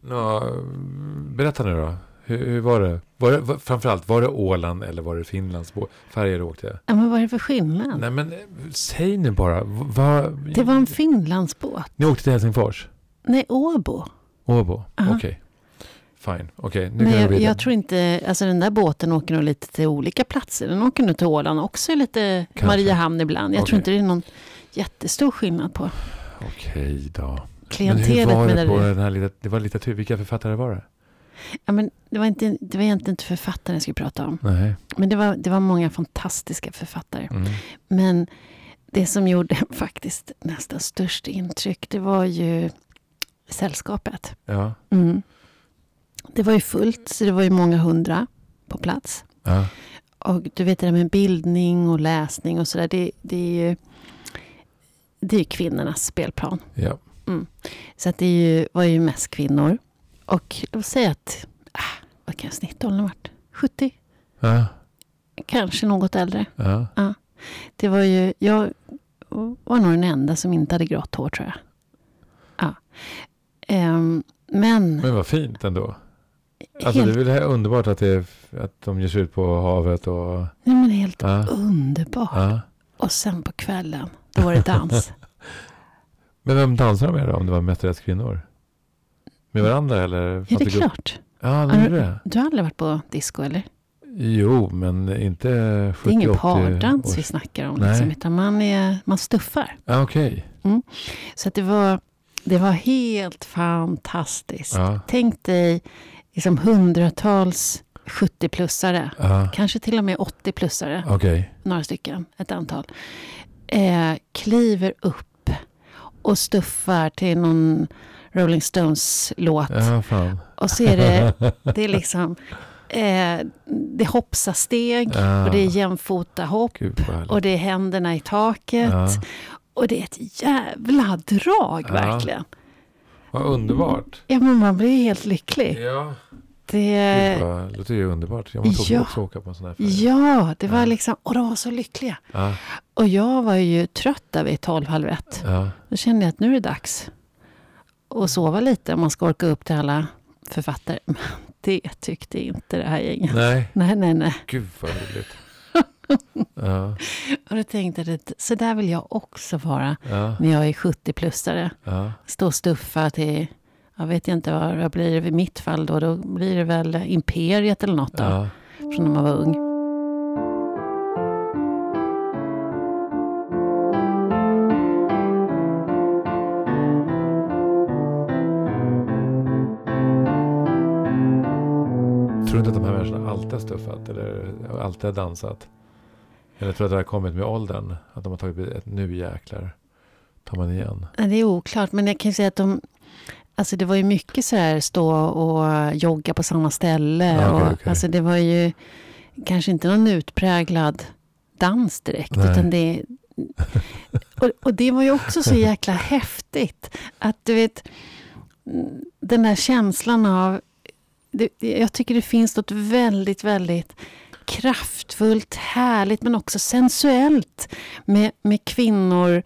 Nå, berätta nu då. Hur, hur var det? Var det var, framförallt, var det Åland eller var det Finlands färger du åkte? Ja, men vad är det för skillnad? Nej men eh, säg nu bara. V- Vad, Det var en Finlandsbåt. Ni åkte till Helsingfors? Nej, Åbo. Åbo? Aha. Okej. Fine. Okej, nu kan jag jag, tror inte, alltså den där båten åker nog lite till olika platser. Den åker nog till Åland också, lite Kanske. Mariehamn ibland. Jag Okej. tror inte det är någon jättestor skillnad på Okej då. Men hur klientelet. var det på det. den här litet, det var litteratur, vilka författare var det? Ja, men det, var inte, det var egentligen inte författaren jag skulle prata om. Nej. Men det var, det var många fantastiska författare. Mm. Men det som gjorde faktiskt nästan störst intryck, det var ju sällskapet. Ja. Mm. Det var ju fullt, så det var ju många hundra på plats. ja. Och du vet det där med bildning och läsning och sådär, det, det är ju det är kvinnornas spelplan. Ja. Så att det ju, var ju mest kvinnor. Och säger jag att, ah, vad kan snittåldern ha varit? 70? Ja. Kanske något äldre. Ja. Det var ju, jag var nog den enda som inte hade grått hår tror jag. Ja. Ehm, men, Men vad fint ändå. Alltså helt, det är väl här underbart att, det, att de ger sig ut på havet och... nej, men helt Ja. underbart. Ja. Och sen på kvällen, då var det dans. Men vem dansade de med då? Om det var mestadels kvinnor? Med varandra eller? ja, det är klart. Ja, de Ja, gjorde det. Du har aldrig varit på disco eller? Jo, men inte 70 Det är ingen 80 pardans års- vi snackar om. Nej. Liksom, utan man, är, man stuffar. Ja, okej. Så att det, var, det var helt fantastiskt. Ja. Tänk dig liksom hundratals 70-plussare. Ja. Kanske till och med 80-plussare. Okej. Några stycken, ett antal. Eh, kliver upp och stuffar till någon Rolling Stones-låt. Ja. Och så är det, det är liksom... Eh, det är hoppsasteg Ja. och det är jämfota hopp. Och det är händerna i taket. Ja. Och det är ett jävla drag verkligen. Vad underbart. Ja, men man blir helt lycklig. Ja. Det, det låter ju underbart. Jag måste ja. också åka på en sån här färja. ja, det var Ja. liksom... Och de var så lyckliga. Ja. Och jag var ju trött där vid tolv, halv ett. Ja. Då kände jag att nu är det dags att sova lite om man ska orka upp till alla författare. Men det tyckte inte det här gänget. Nej. Nej, nej, nej. Gud vad roligt. Ja. Och då tänkte jag att så där vill jag också vara när jag är 70-plussare. Ja. Stå och stuffa till, jag vet inte vad det blir i mitt fall då. Då blir det väl Imperiet eller något då, Ja. från när man var ung. Tror du inte att de här människorna alltid har stuffat eller alltid har dansat? Eller tror du att det har kommit med åldern? Att de har tagit ett nu jäklar tar man igen. Det är oklart, men jag kan säga att de... Alltså det var ju mycket så här stå och jogga på samma ställe. Okej, och, okej. Alltså det var ju kanske inte någon utpräglad dans direkt. Nej. Utan det, och, och det var ju också så jäkla häftigt. Att du vet, den där känslan av... Det, jag tycker det finns något väldigt, väldigt kraftfullt, härligt men också sensuellt med, med kvinnor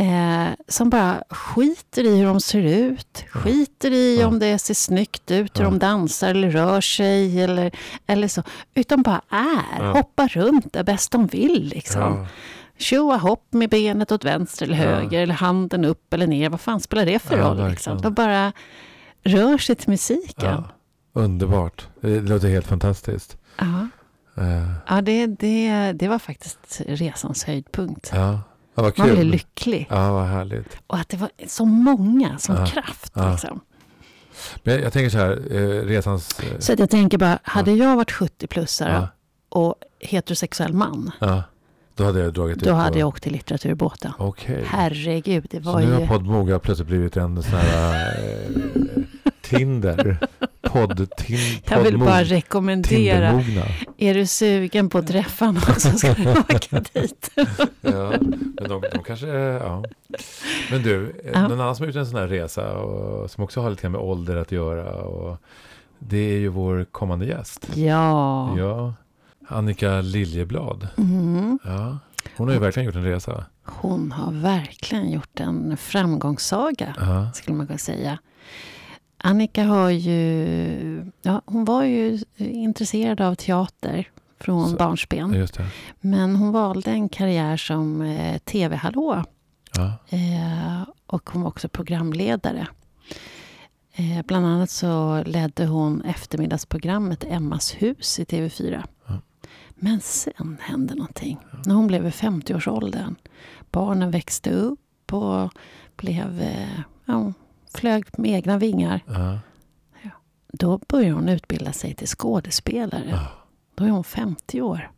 eh, som bara skiter i hur de ser ut, skiter i Ja. om det ser snyggt ut, hur Ja. de dansar eller rör sig eller, eller så. Utan bara är, Ja. hoppar runt där bäst de vill. Liksom. Tjoa hopp med benet åt vänster eller höger eller handen upp eller ner. Vad fan spelar det för roll? Liksom? De bara rör sig till musiken. Underbart. Det låter helt fantastiskt. Ja, Eh, ja det, det, det var faktiskt resans höjdpunkt. Ja, ja vad Man blev kul. lycklig. Ja, vad härligt. Och att det var så många som Ja, kraft. ja. Liksom. Men jag, tänker så här, eh, resans... Eh, Så jag tänker bara, hade jag varit 70-plussare ja, och heterosexuell man, då hade jag dragit ut då på- hade jag åkt till litteraturbåten. Okej. Herregud, det Så var nu har ju... Podmoga plötsligt blivit en sån här eh, Tinder. Podd, tin, Jag vill bara rekommendera, är du sugen på att träffa någon så ska du åka dit. Ja, men de, de kanske, ja. Men du, eh, Ja. någon annan som har gjort en sån här resa och som också har lite med ålder att göra. Och det är ju vår kommande gäst. Ja. Ja, Annika Liljeblad. Mm. Ja, hon har ju verkligen gjort en resa. Hon har verkligen gjort en framgångssaga, Ja, skulle man kunna säga. Annika har ju, ja, hon var ju intresserad av teater från barnsben. Men hon valde en karriär som eh, tv-hallå. Ja. Eh, och hon var också programledare. Eh, bland annat så ledde hon eftermiddagsprogrammet Emmas hus i TV4. Ja. Men sen hände någonting. När hon blev i 50-årsåldern. Barnen växte upp och blev, eh, ja, flög med egna vingar. Ja. Då började hon utbilda sig till skådespelare. Ja. Då är hon 50 år.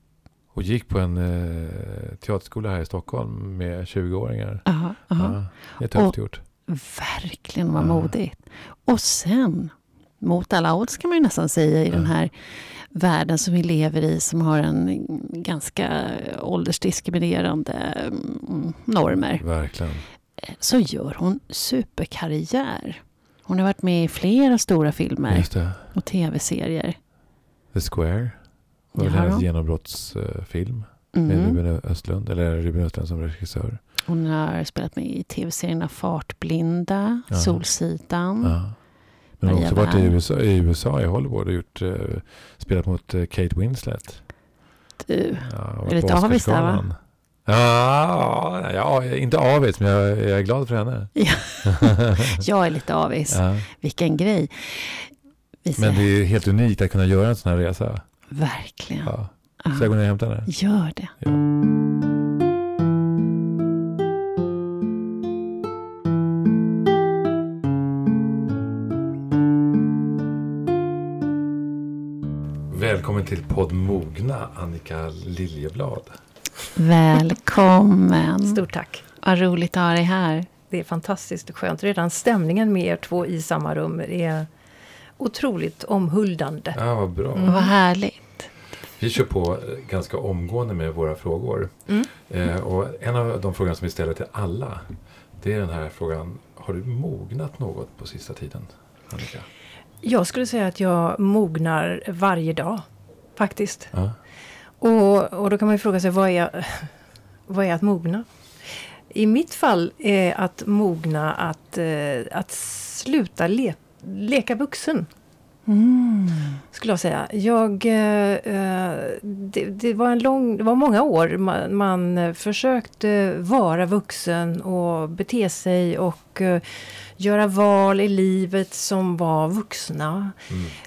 Och gick på en eh, teaterskola här i Stockholm med 20-åringar. Aha, det är tufft Och- gjort. Verkligen vad modigt. Och sen, mot alla odds kan man ju nästan säga i den här världen som vi lever i som har en ganska åldersdiskriminerande mm, normer. Verkligen. Så gör hon superkarriär. Hon har varit med i flera stora filmer och tv-serier. The Square. var väl hennes genombrottsfilm. Med Mm. Ruben Östlund. Eller Ruben Östlund som regissör. Hon har spelat med i tv-serierna Fartblinda, Ja. Solsidan. Ja. Men hon har också varit i. USA, i USA, i Hollywood och gjort, eh, spelat mot eh, Kate Winslet. Du, Ja, Är lite avis där, va? Ja, ja, inte avis, men jag, jag är glad för henne. Ja. jag är lite avis. ja. Vilken grej. Vi Men det är helt unikt att kunna göra en sån här resa. Verkligen. Ja. Ja. Så jag går ner och hämtar henne? Gör det. Ja. Välkommen till podd Mogna, Annika Liljeblad. Välkommen. Stort tack. Vad roligt att ha dig här. Det är fantastiskt och skönt. Redan stämningen med er två i samma rum är otroligt omhuldande. Ja, vad bra. Mm. Vad härligt. Vi kör på ganska omgående med våra frågor. Mm. Eh, och en av de frågorna som vi ställer till alla, det är den här frågan. Har du mognat något på sista tiden, Annika? Jag skulle säga att jag mognar varje dag. Faktiskt. Ja. Och, och då kan man ju fråga sig vad är, vad är att mogna? I mitt fall är att mogna att, eh, att sluta le, leka vuxen. Mm. skulle jag säga. Jag, eh, eh, det, det, var en lång, det var många år man, man försökte vara vuxen och bete sig och göra val i livet som var vuxna.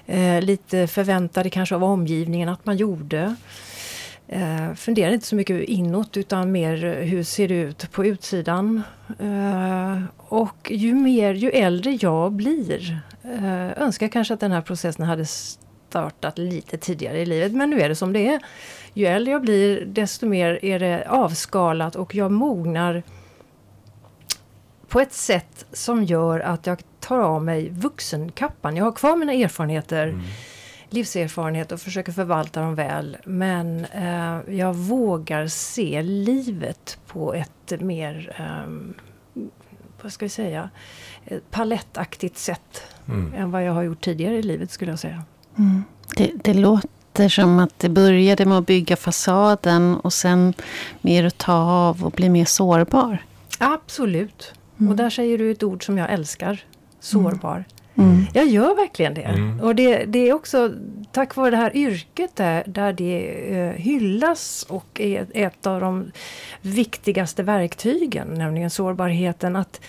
Mm. Lite förväntade kanske av omgivningen att man gjorde. Eh, funderar inte så mycket inåt utan mer eh, hur ser det ut på utsidan. Eh, och ju mer, ju äldre jag blir eh, önskar kanske att den här processen hade startat lite tidigare i livet. Men nu är det som det är. Ju äldre jag blir desto mer är det avskalat och jag mognar på ett sätt som gör att jag tar av mig vuxenkappan. Jag har kvar mina erfarenheter Mm livserfarenhet och försöker förvalta dem väl. Men eh, jag vågar se livet på ett mer, ehm, vad ska vi säga, ett palettaktigt sätt Mm. än vad jag har gjort tidigare i livet skulle jag säga. Mm. Det, det låter som att det började med att bygga fasaden och sen mer att ta av och bli mer sårbar. Absolut. Mm. Och där säger du ett ord som jag älskar. Sårbar. Mm. Jag gör verkligen det. Mm. Och det, det är också tack vare det här yrket där, där det eh, hyllas och är ett av de viktigaste verktygen, nämligen sårbarheten. Att,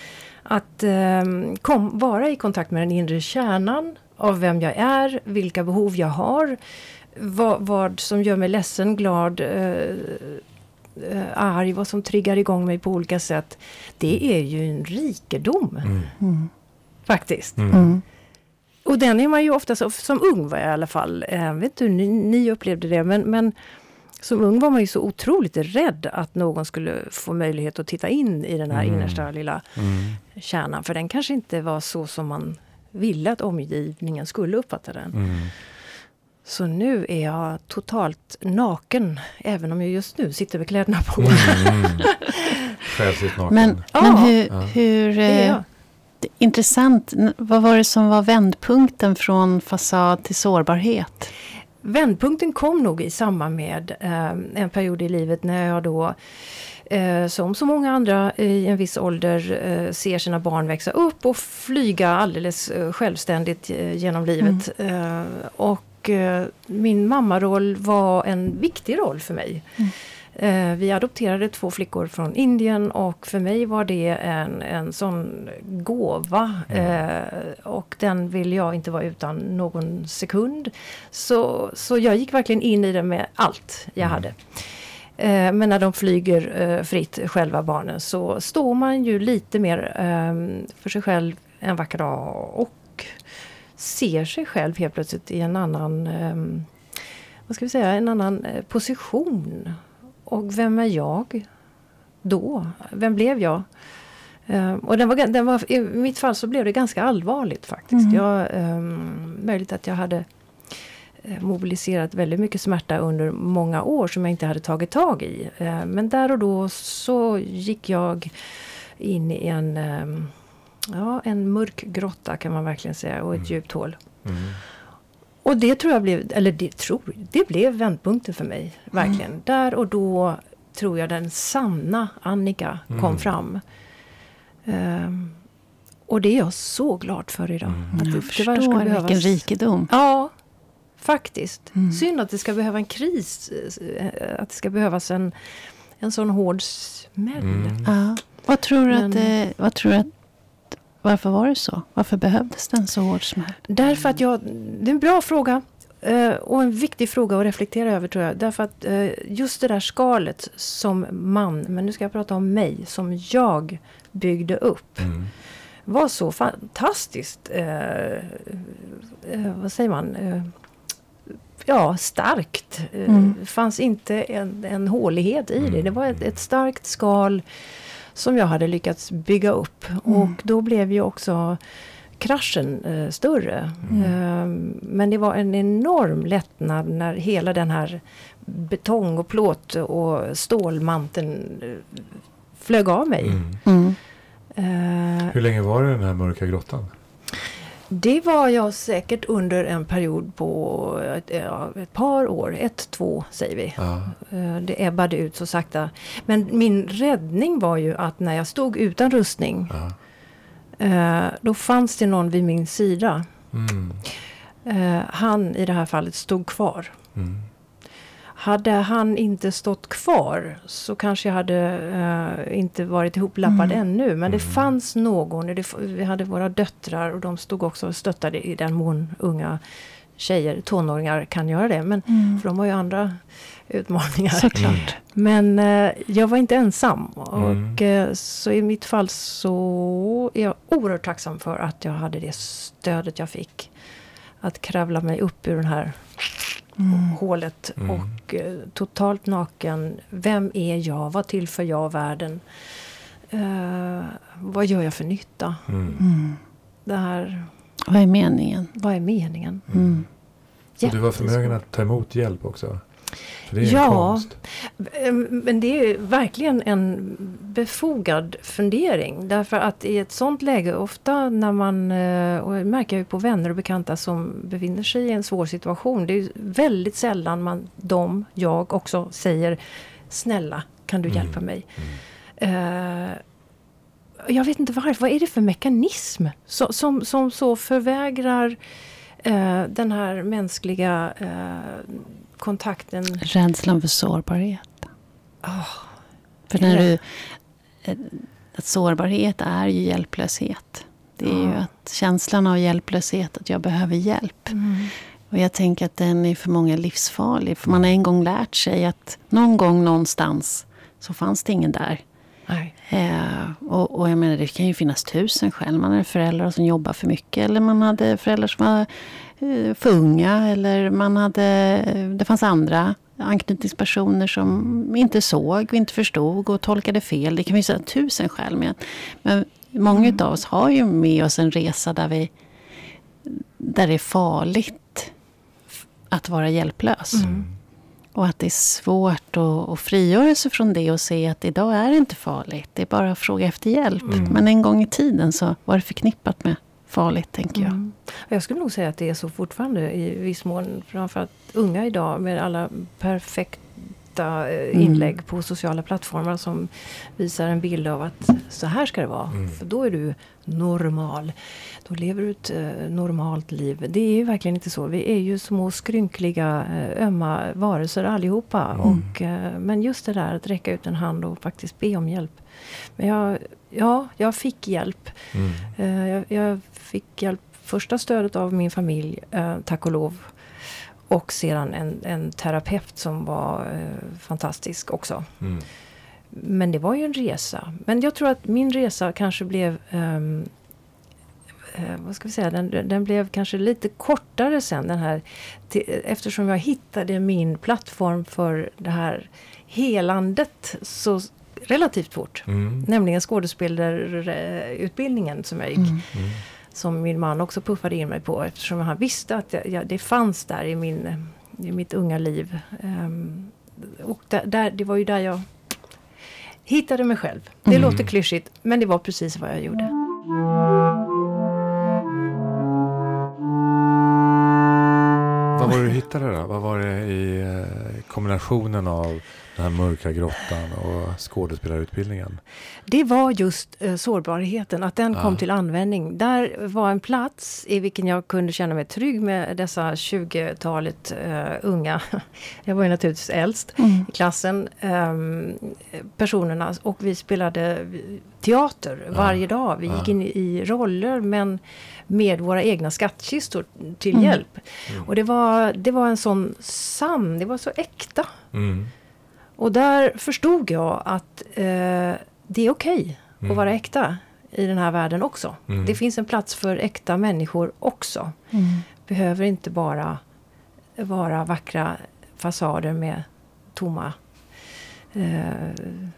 att eh, kom, vara i kontakt med den inre kärnan av vem jag är, vilka behov jag har, vad, vad som gör mig ledsen, glad, eh, eh, arg, vad som triggar igång mig på olika sätt. Det är ju en rikedom Mm. Faktiskt. Mm. Mm. Och den är man ju ofta, så, som ung var jag i alla fall, eh, jag vet inte hur ni, ni upplevde det, men, men som ung var man ju så otroligt rädd att någon skulle få möjlighet att titta in i den här Mm. innersta lilla Mm. kärnan. För den kanske inte var så som man ville att omgivningen skulle uppfatta den. Mm. Så nu är jag totalt naken, även om jag just nu sitter med kläderna på. Mm. Själsligt naken. Men, Ja. men hur... Ja. hur Det intressant. Vad var det som var vändpunkten från fasad till sårbarhet? Vändpunkten kom nog i samband med eh, en period i livet när jag då eh, som så många andra i en viss ålder eh, ser sina barn växa upp och flyga alldeles eh, självständigt eh, genom livet. Eh, och min mammaroll var en viktig roll för mig. Mm. Eh, Vi adopterade två flickor från Indien och för mig var det en, en sån gåva. Eh, och den vill jag inte vara utan någon sekund. Så, så jag gick verkligen in i det med allt jag Mm. hade. Eh, men när de flyger eh, fritt, själva barnen, så står man ju lite mer eh, för sig själv en vacker dag och ser sig själv helt plötsligt i en annan, eh, vad ska vi säga, en annan position. Och vem är jag då? Vem blev jag? Eh, och den var, den var, I mitt fall så blev det ganska allvarligt faktiskt. Mm. Jag, eh, möjligt att jag hade eh, mobiliserat väldigt mycket smärta under många år som jag inte hade tagit tag i. Eh, Men där och då så gick jag in i en, eh, ja, en mörk grotta kan man verkligen säga och ett Mm. djupt hål. Mm. Och det tror jag blev, eller det tror, det blev vändpunkten för mig. Verkligen. Där och då tror jag den sanna Annika kom Mm. fram. Ehm, och det är jag så glad för idag. Mm. Att det Jag förstår behövas- vilken rikedom. Ja, faktiskt. Mm. Synd att det ska behöva en kris. eh, Att det ska behövas en, en sån hård smäll. Mm. Ja. Vad tror du Men- att det, vad tror att, varför var det så? Varför behövdes det en så hård smäll? Därför att jag, det är en bra fråga. eh, Och en viktig fråga att reflektera över tror jag. Därför att eh, just det där skalet som man, men nu ska jag prata om mig, som jag byggde upp. Mm. Var så fantastiskt, eh, eh, vad säger man, eh, ja starkt. Mm. Det fanns inte en, en hålighet i det. Mm. Det var ett, ett starkt skal som jag hade lyckats bygga upp. Mm. Och då blev ju också kraschen eh, större. Mm. Eh, men det var en enorm lättnad när hela den här betong och plåt och stålmanteln eh, flög av mig. Mm. Mm. Eh, Hur länge var det den här mörka grottan? Det var jag säkert under en period på ett, ett par år, ett, två säger vi. Ja. Eh, Det ebbade ut så sakta. Men min räddning var ju att när jag stod utan rustning, Ja. eh, då fanns det någon vid min sida. Mm. Eh, Han i det här fallet stod kvar. Mm. Hade han inte stått kvar så kanske jag hade eh, inte varit ihoplappad Mm. ännu. Men det Mm. fanns någon. Det, vi hade våra döttrar och de stod också och stöttade i den mån unga tjejer, tonåringar kan göra det. Men, Mm. för de har ju andra utmaningar. Såklart. Men eh, jag var inte ensam. Och Mm. eh, så i mitt fall så är jag oerhört tacksam för att jag hade det stödet jag fick. Att kravla mig upp ur det här Mm. hålet Mm. och eh, totalt naken. Vem är jag? Vad tillför jag världen? Eh, vad gör jag för nytta? Mm. Mm. Det här, Vad är meningen? vad är meningen? Mm. Och du var förmögen att ta emot hjälp också? Ja. en konst. Eh, Men det är verkligen en befogad fundering. Därför att i ett sånt läge, ofta när man, eh, och det märker jag ju på vänner och bekanta som befinner sig i en svår situation. Det är väldigt sällan man, de, jag också säger Snälla, kan du Mm. hjälpa mig? Mm. Eh, jag vet inte varför. Vad är det för mekanism som, som, som så förvägrar eh, den här mänskliga kontakten? Rädslan för sårbarhet. Ah, För när Ja. du, eh, att sårbarhet är ju hjälplöshet. Det är ju Ja. att känslan av hjälplöshet, att jag behöver hjälp. mm. Och jag tänker att den är för många livsfarlig. För man har en gång lärt sig att någon gång någonstans så fanns det ingen där. Eh, och, och jag menar, det kan ju finnas tusen skäl. Man hade föräldrar som jobbar för mycket. Eller man hade föräldrar som var för unga. Eller man hade, eh, det fanns andra anknytningspersoner som inte såg och inte förstod och tolkade fel. Det kan finnas tusen skäl. Men, men många Mm. av oss har ju med oss en resa där, vi, där det är farligt att vara hjälplös. Mm. Och att det är svårt att, att frigöra sig från det och se att idag är det inte farligt. Det är bara att fråga efter hjälp. Mm. Men en gång i tiden så var det förknippat med farligt, tänker jag. Mm. Jag skulle nog säga att det är så fortfarande i viss mån. Framförallt unga idag med alla perfekta eh, inlägg på sociala plattformar som visar en bild av att så här ska det vara. Mm. För då är du normal. Då lever du ett eh, normalt liv. Det är ju verkligen inte så. Vi är ju små skrynkliga, eh, ömma varelser allihopa. Mm. Och, eh, men just det där att räcka ut en hand och faktiskt be om hjälp. Men jag, ja, jag fick hjälp. Mm. Jag, jag fick hjälp, första stödet av min familj, eh, tack och lov. Och sedan en, en terapeut som var eh, fantastisk också. Mm. Men det var ju en resa. Men jag tror att min resa kanske blev ehm, eh, vad ska vi säga, den, den blev kanske lite kortare sen den här till, eftersom jag hittade min plattform för det här helandet så relativt fort. Mm. Nämligen skådespelarutbildningen som jag gick. Mm. Mm. Som min man också puffade in mig på eftersom han visste att jag, det fanns där i, min, i mitt unga liv. Ehm, och där, där, det var ju där jag hittade mig själv. Det Mm. låter klyschigt men det var precis vad jag gjorde. Vad var det du hittade då? Vad var det i eh, kombinationen av den här mörka grottan och skådespelarutbildningen? Det var just eh, sårbarheten, att den kom Ja. till användning. Där var en plats i vilken jag kunde känna mig trygg med dessa 20-talet eh, unga. Jag var ju naturligtvis äldst Mm. i klassen. ehm, personerna och vi spelade teater Ja. varje dag. Vi Ja. gick in i roller men med våra egna skattkistor till Mm. hjälp. Mm. Och det var, det var en sån sann, det var så äkta. Mm. Och där förstod jag att eh, det är okej Mm. att vara äkta i den här världen också. Mm. Det finns en plats för äkta människor också. Mm. Behöver inte bara vara vackra fasader med tomma eh,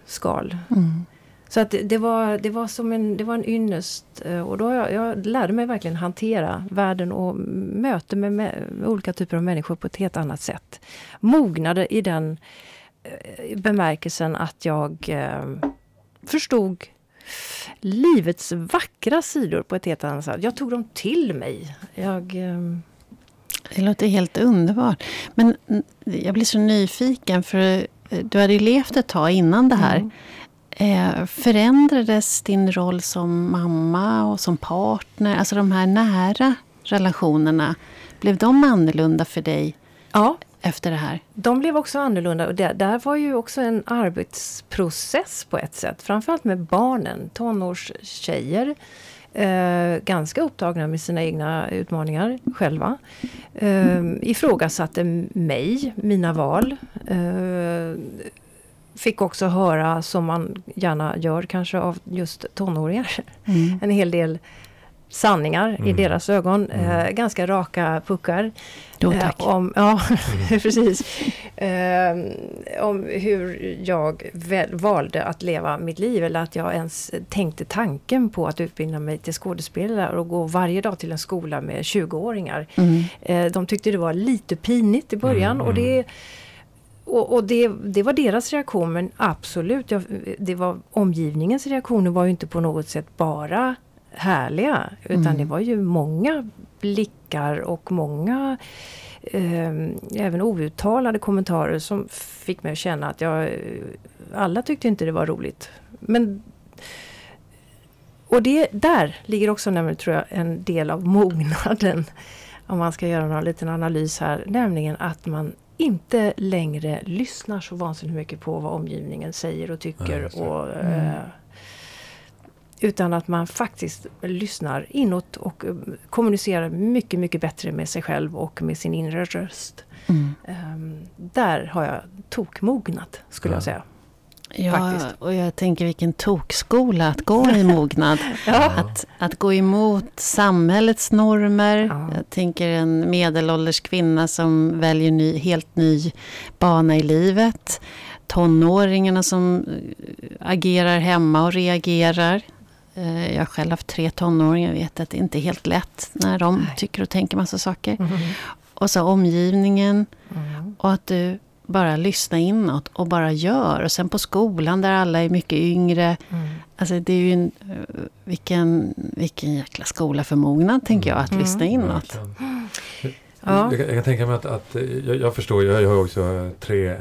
skal. Mm. Så att det, det, var, det var som en, det var en ynnest. eh, Och då jag, jag lärde mig verkligen hantera världen och möte med, med olika typer av människor på ett helt annat sätt. Mognade i den eh, bemärkelsen att jag eh, förstod livets vackra sidor på ett helt annat sätt. Jag tog dem till mig. Jag... Eh, Det låter helt underbart. Men jag blir så nyfiken för du hade ju levt ett tag innan det här. mm. Förändrades din roll som mamma och som partner? Alltså de här nära relationerna. Blev de annorlunda för dig Ja, efter det här? De blev också annorlunda och det, där var ju också en arbetsprocess på ett sätt. Framförallt med barnen, tonårstjejer. Eh, ganska upptagna med sina egna utmaningar själva. Eh, ifrågasatte mig, mina val. Eh, fick också höra, som man gärna gör kanske av just tonåringar, Mm. en hel del sanningar i Mm. deras ögon. Eh, Mm. ganska raka puckar. Jo, Eh, tack. om, ja, Mm. precis. Eh, om hur jag väl, valde att leva mitt liv eller att jag ens tänkte tanken på att utbilda mig till skådespelare och gå varje dag till en skola med 20-åringar. Mm. Eh, de tyckte det var lite pinigt i början Mm, och det och, och det, det var deras reaktion men absolut, jag, det var, omgivningens reaktioner var ju inte på något sätt bara härliga. Utan Mm. det var ju många blickar och många eh, även outtalade kommentarer som fick mig att känna att jag... Alla tyckte inte det var roligt. Men... Och det, där ligger också nämligen, tror jag, en del av mognaden. Om man ska göra någon liten analys här. Nämligen att man inte längre lyssnar så vansinnigt mycket på vad omgivningen säger och tycker. Ja, och, Mm. eh, utan att man faktiskt lyssnar inåt och eh, kommunicerar mycket, mycket bättre med sig själv och med sin inre röst. Mm. Ehm, där har jag tokmognat, skulle Ja. jag säga. Ja, Faktiskt. och jag tänker vilken tokskola att gå i mognad. Ja. Att, att gå emot samhällets normer. Ja. Jag tänker en medelålders kvinna som väljer ny, helt ny bana i livet. Tonåringarna som eh, agerar hemma och reagerar. Eh, Jag har själv haft tre tonåringar. Jag vet att det inte är helt lätt när de Nej. tycker och tänker massa saker. Mm. Och så omgivningen. Mm. Och att du bara lyssnar inåt och bara gör. Och sen på skolan där alla är mycket yngre. Mm. Alltså det är ju en, eh, vilken, vilken jäkla skola för mognad, tänker jag, att Mm. lyssna inåt. Verkligen. Ja. Jag, kan- jag kan tänka mig att, att eh, jag, jag förstår, jag, jag har också tre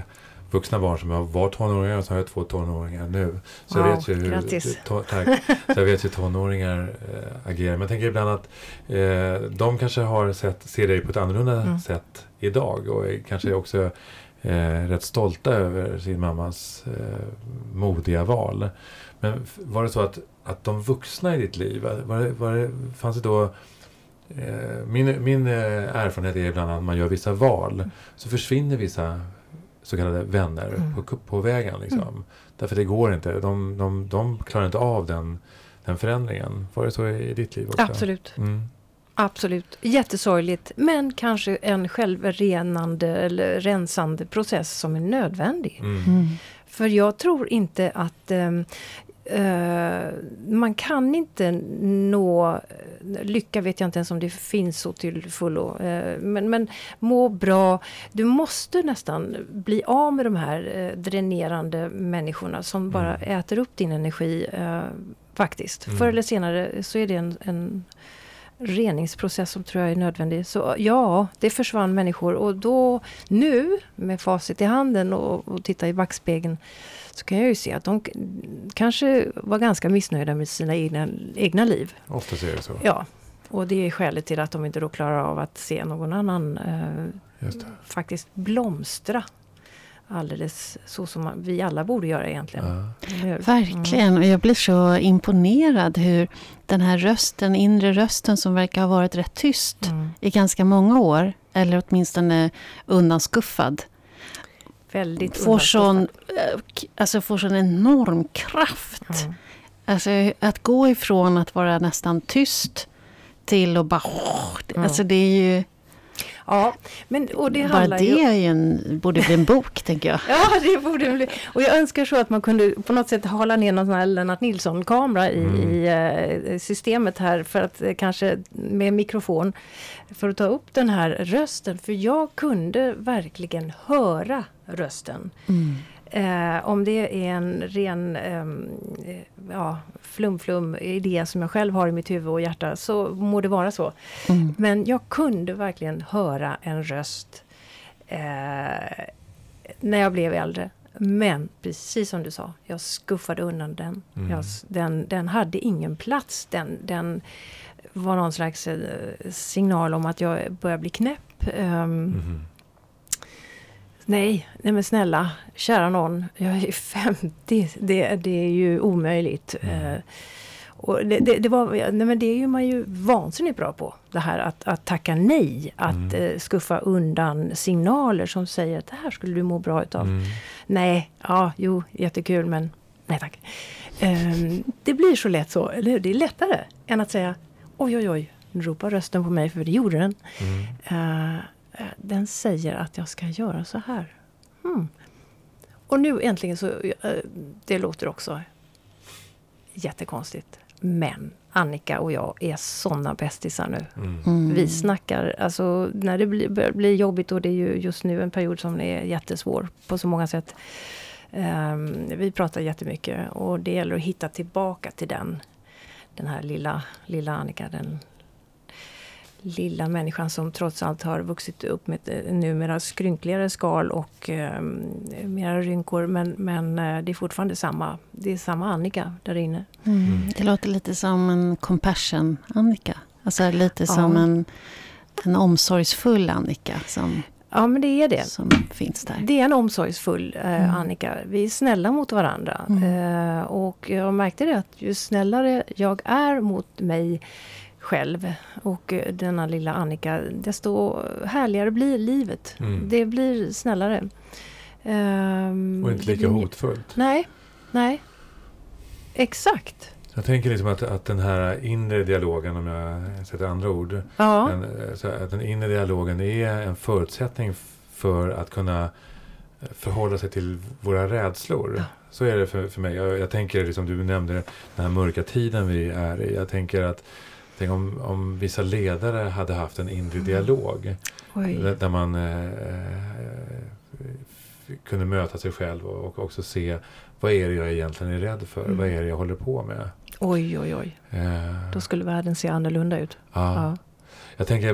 vuxna barn som var tonåringar och så har jag två tonåringar nu. Så Wow, jag vet ju hur, grattis. to, tack. Så jag vet hur tonåringar eh, agerar. Men jag tänker ibland att eh, de kanske har sett, ser dig på ett annorlunda Mm. sätt idag och är kanske också eh, rätt stolta över sin mammas eh, modiga val. Men var det så att, att de vuxna i ditt liv, var det, var det, fanns det då eh, min, min eh, erfarenhet är ibland att man gör vissa val så försvinner vissa så kallade vänner Mm. på, på vägen. Liksom. Mm. Därför det går inte. De, de, de klarar inte av den, den förändringen. Var det så i ditt liv också? Absolut. Mm. Absolut. Jättesorgligt. Men kanske en självrenande eller rensande process som är nödvändig. Mm. Mm. För jag tror inte att eh, man kan inte nå lycka vet jag inte ens om det finns så till fullo. Eh, men, men må bra. Du måste nästan bli av med de här eh, dränerande människorna som bara Mm. äter upp din energi. Eh, faktiskt. Mm. Förr eller senare så är det en, en reningsprocess som tror jag är nödvändig. Så ja, det försvann människor och då nu med facit i handen och, och titta i backspegeln så kan jag ju se att de kanske var ganska missnöjda med sina egna, egna liv. Ofta är det så. Ja, och det är skälet till att de inte då klarar av att se någon annan eh, Just det. faktiskt blomstra. Alldeles så som vi alla borde göra egentligen. Ja. Verkligen, och jag blir så imponerad hur den här rösten, inre rösten som verkar ha varit rätt tyst Mm. i ganska många år, eller åtminstone undanskuffad, Väldigt får sån, eh, alltså får sån enorm kraft. Mm. Alltså att gå ifrån att vara nästan tyst till att bara... Mm. Alltså det är ju... Ja, men och det bara det ju... är ju en, borde bli en bok, tänker jag. Ja, det borde bli. Och jag önskar så att man kunde på något sätt hala ner någon sån här Lennart Nilsson-kamera i, Mm. i eh, systemet här för att eh, kanske med mikrofon för att ta upp den här rösten. För jag kunde verkligen höra rösten. Mm. Eh, om det är en ren ehm, eh, ja, flum-flum idé som jag själv har i mitt huvud och hjärta så må det vara så. Mm. Men jag kunde verkligen höra en röst eh, när jag blev äldre. Men precis som du sa, jag skuffade undan den. Mm. Jag, den, den hade ingen plats. Den, den var någon slags eh, signal om att jag börjar bli knäpp. Ehm, Mhm. Nej, nej men snälla, kära någon, jag är 50, det, det är ju omöjligt. Mm. Eh, och det, det, det, var, nej men det är ju man ju vansinnigt bra på. Det här att, att tacka nej, att Mm. eh, skuffa undan signaler som säger att det här skulle du må bra utav. Mm. Nej, ja, jo, jättekul men nej tack. Ehm, det blir så lätt så, eller hur? Det är lättare än att säga oj oj oj, nu ropar rösten på mig för det gjorde den. Mm. Eh, den säger att jag ska göra så här. Hmm. Och nu äntligen så, eh, det låter också jättekonstigt. Men Annika och jag är såna bästisar nu. Mm. Mm. Vi snackar, alltså när det blir, börjar bli jobbigt och det är ju just nu en period som är jättesvår på så många sätt. Ehm, vi pratar jättemycket och det gäller att hitta tillbaka till den. Den här lilla, lilla Annika, den lilla människan som trots allt har vuxit upp med ett eh, numera skrynkligare skal och um, mera rynkor. Men, men eh, det är fortfarande samma, det är samma Annika där inne. Mm. Det låter lite som en compassion Annika. Alltså lite Ja. som en, en omsorgsfull Annika som, Ja men det är det. som finns där. Det är en omsorgsfull eh, Mm. Annika. Vi är snälla mot varandra. Mm. Eh, och jag märkte det att ju snällare jag är mot mig själv och eh, denna lilla Annika, desto härligare blir livet. Mm. Det blir snällare. Ehm, Och inte lika hotfullt. Nej, nej. Exakt. Jag tänker liksom att, att den här inre dialogen, om jag sätter andra ord, Ja, den, eh, att den inre dialogen är en förutsättning för att kunna eh, förhålla sig till våra rädslor. Ja. Så är det för, för mig. Jag, jag tänker, liksom, du nämnde den här mörka tiden vi är i. Jag tänker att tänk om, om vissa ledare hade haft en inre Mm. dialog. oj. Där, man eh, eh, kunde möta sig själv och, också se vad är det jag egentligen är rädd för? Mm. Vad är det jag håller på med? oj, oj, oj. Eh, Då skulle världen se annorlunda ut. ja. Ja. Jag tänker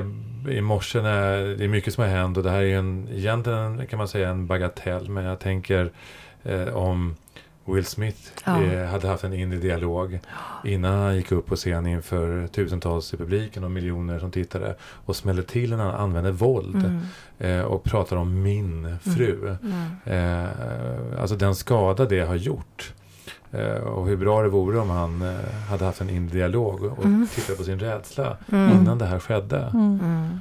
i morse när det är mycket som har hänt och det här är en, egentligen kan man säga en bagatell. Men jag tänker eh, om Will Smith Ja. eh, hade haft en inre dialog innan han gick upp på scen inför tusentals i publiken och miljoner som tittade och smällde till när han använde våld Mm. eh, och pratar om min fru. Mm. Eh, alltså den skada det har gjort. Eh, och hur bra det vore om han eh, hade haft en inre dialog och Mm. tittade på sin rädsla Mm. innan det här skedde. Mm. Mm.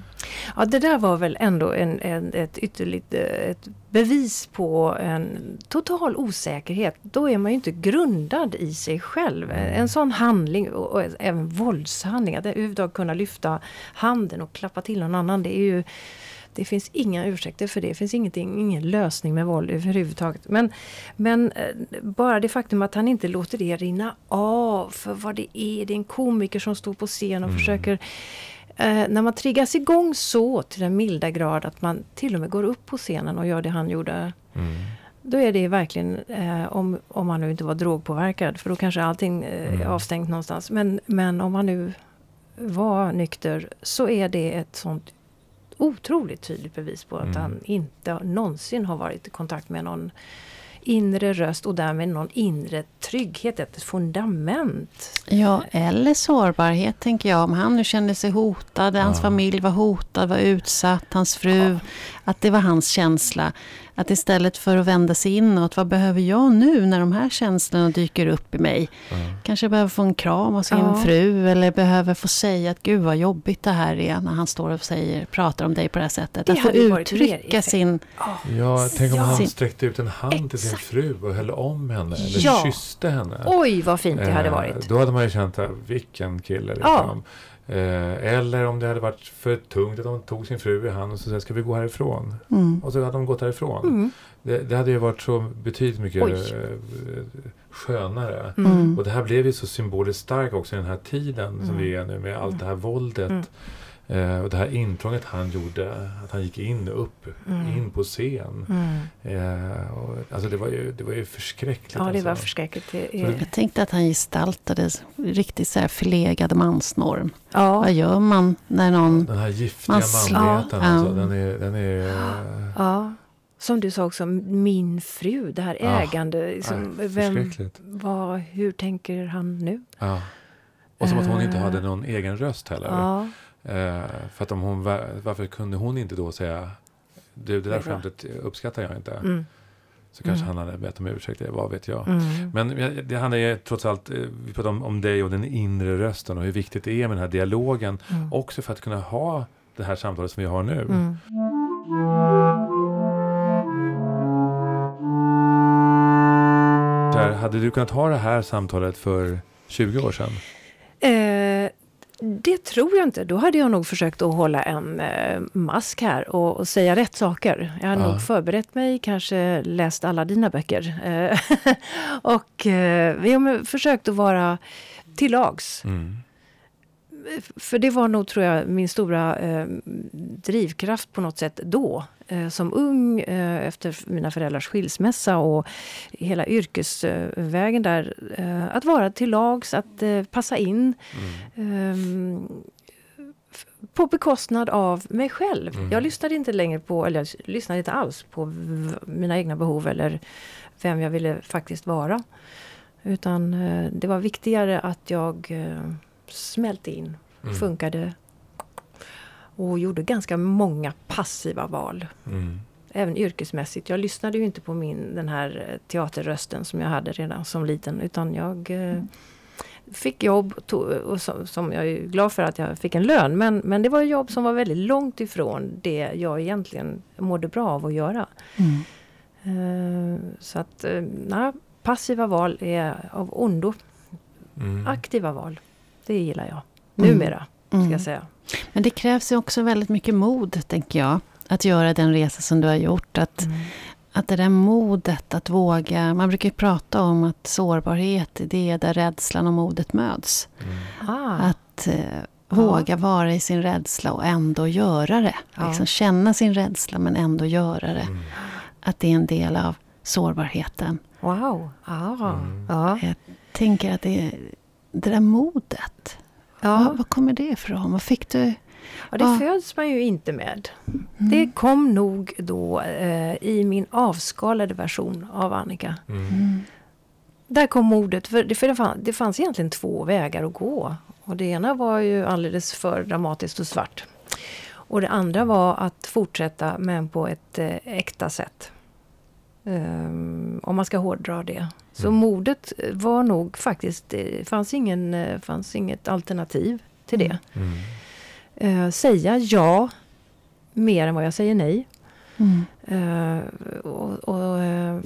Ja, det där var väl ändå en, en, ett ytterligt eh, ett bevis på en total osäkerhet. Då är man ju inte grundad i sig själv. Mm. En sån handling, och, och även våldshandling, att överhuvudtaget kunna lyfta handen och klappa till någon annan, det är ju det finns inga ursäkter för det. Det finns ingenting, ingen lösning med våld överhuvudtaget. Men, men eh, bara det faktum att han inte låter det rinna av för vad det är. Det är en komiker som står på scen och Mm. försöker Eh, när man triggas igång så till den milda grad att man till och med går upp på scenen och gör det han gjorde. Mm. Då är det verkligen, eh, om, om han nu inte var drogpåverkad, för då kanske allting eh, är Mm. avstängt någonstans. Men, men om han nu var nykter så är det ett sånt otroligt tydligt bevis på att Mm. han inte någonsin har varit i kontakt med någon inre röst och därmed någon inre trygghet, ett fundament. Ja, eller sårbarhet tänker jag. Om han nu kände sig hotad, hans Ja. familj var hotad, var utsatt, hans fru. Att det var hans känsla. Att istället för att vända sig inåt, vad behöver jag nu när de här känslorna dyker upp i mig? Ja. Kanske behöver få en kram av sin Ja. fru eller behöver få säga att gud vad jobbigt det här är när han står och säger, pratar om dig på det här sättet. Det att få uttrycka sin... Ja, tänk om Ja. han sträckte ut en hand till sin fru och höll om henne eller Ja. kysste henne. Oj vad fint det hade Eh, varit. Då hade man ju känt att vilken kille. Liksom. Eh, eller om det hade varit för tungt att de tog sin fru i hand och så sa ska vi gå härifrån? Mm. Och så hade de gått härifrån. Mm. Det, det hade ju varit så betydligt mycket Oj. eh, skönare. Mm. Och det här blev ju så symboliskt starkt också i den här tiden som Mm. vi är nu med allt det här våldet. Eh, och det här intrånget han gjorde, att han gick in upp, Mm. in på scen. Mm. Eh, och, alltså det var ju, det var ju förskräckligt. Ja, det alltså. var förskräckligt. Det är... det- Jag tänkte att han gestaltade riktigt så här förlegad mansnorm. Ja, Vad gör man när någon... Den här giftiga Man manligheten Ja. alltså, den är... Den är ja. Som du sa också, min fru, det här Ja. ägande. Liksom, nej, vem, förskräckligt. vad, hur tänker han nu? Ja. Och som att hon inte Eh. hade någon egen röst heller. Ja, för att om hon, var- varför kunde hon inte då säga du, det där skämtet uppskattar jag inte. mm, Så kanske Mm. han hade bett om ursäkt, vad vet jag. mm. Men det handlar ju trots allt, eh, vi pratar om, om dig och den inre rösten och hur viktigt det är med den här dialogen. Mm. Också för att kunna ha det här samtalet som vi har nu. Mm. Här, hade du kunnat ha det här samtalet för 20 år sedan? Eh, det tror jag inte. Då hade jag nog försökt att hålla en eh, mask här och, och säga rätt saker. Jag hade Ja. nog förberett mig, kanske läst alla dina böcker. Eh, och eh, vi har försökt att vara till lags. Mm. För det var nog, tror jag, min stora eh, drivkraft på något sätt då. Eh, som ung, eh, efter mina föräldrars skilsmässa och hela yrkesvägen där. Eh, att vara till lags, att eh, passa in. Mm. Ehm, på bekostnad av mig själv. Mm. Jag lyssnade inte längre på, eller jag lyssnade inte alls på mina egna behov eller vem jag ville faktiskt vara. Utan eh, det var viktigare att jag smälte in, Mm. funkade och gjorde ganska många passiva val. Mm. Även yrkesmässigt. Jag lyssnade ju inte på min, den här eh, teaterrösten som jag hade redan som liten. Utan jag eh, fick jobb to- och som, som jag är glad för att jag fick en lön. Men, men det var jobb som var väldigt långt ifrån det jag egentligen mådde bra av att göra. Mm. Eh, så att eh, nej, passiva val är av ondo. Mm. Aktiva val, det gillar jag. Mm. Numera, ska Mm. jag säga. Men det krävs ju också väldigt mycket mod, tänker jag. Att göra den resa som du har gjort. Att, Mm. att det där modet att våga. Man brukar ju prata om att sårbarhet, det är där rädslan och modet möts. Mm. Ah, Att eh, våga vara i sin rädsla och ändå göra det. Ja. Liksom känna sin rädsla men ändå göra det. Mm. Att det är en del av sårbarheten. wow. Ah, Mm. ja. Tänker att det, det där modet. Ja. Vad, vad kommer det ifrån? Vad fick du? Ja, det Ah. föds man ju inte med. Mm. Det kom nog då eh, i min avskalade version av Annika. Mm. Där kom modet, för, det, för det, fann, det fanns egentligen två vägar att gå. Och det ena var ju alldeles för dramatiskt och svart. Och det andra var att fortsätta men på ett eh, äkta sätt. Ehm, om man ska hårdra det. Så Mm. modet var nog faktiskt, det fanns, ingen, eh, fanns inget alternativ till det. Mm. Eh, säga ja mer än vad jag säger nej. Mm. Eh, och, och, eh,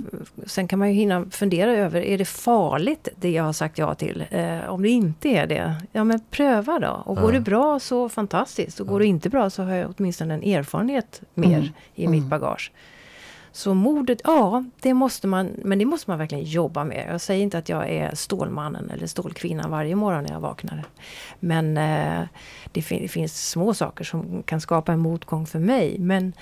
sen kan man ju hinna fundera över, är det farligt det jag har sagt ja till? Eh, om det inte är det, ja men pröva då. Och går det bra så fantastiskt. Och går det inte bra så har jag åtminstone en erfarenhet mer Mm. i Mm. mitt bagage. Så modet, ja, det måste man, men det måste man verkligen jobba med. Jag säger inte att jag är Stålmannen eller Stålkvinnan varje morgon när jag vaknar. Men eh, det, fin- det finns små saker som kan skapa en motgång för mig. Men,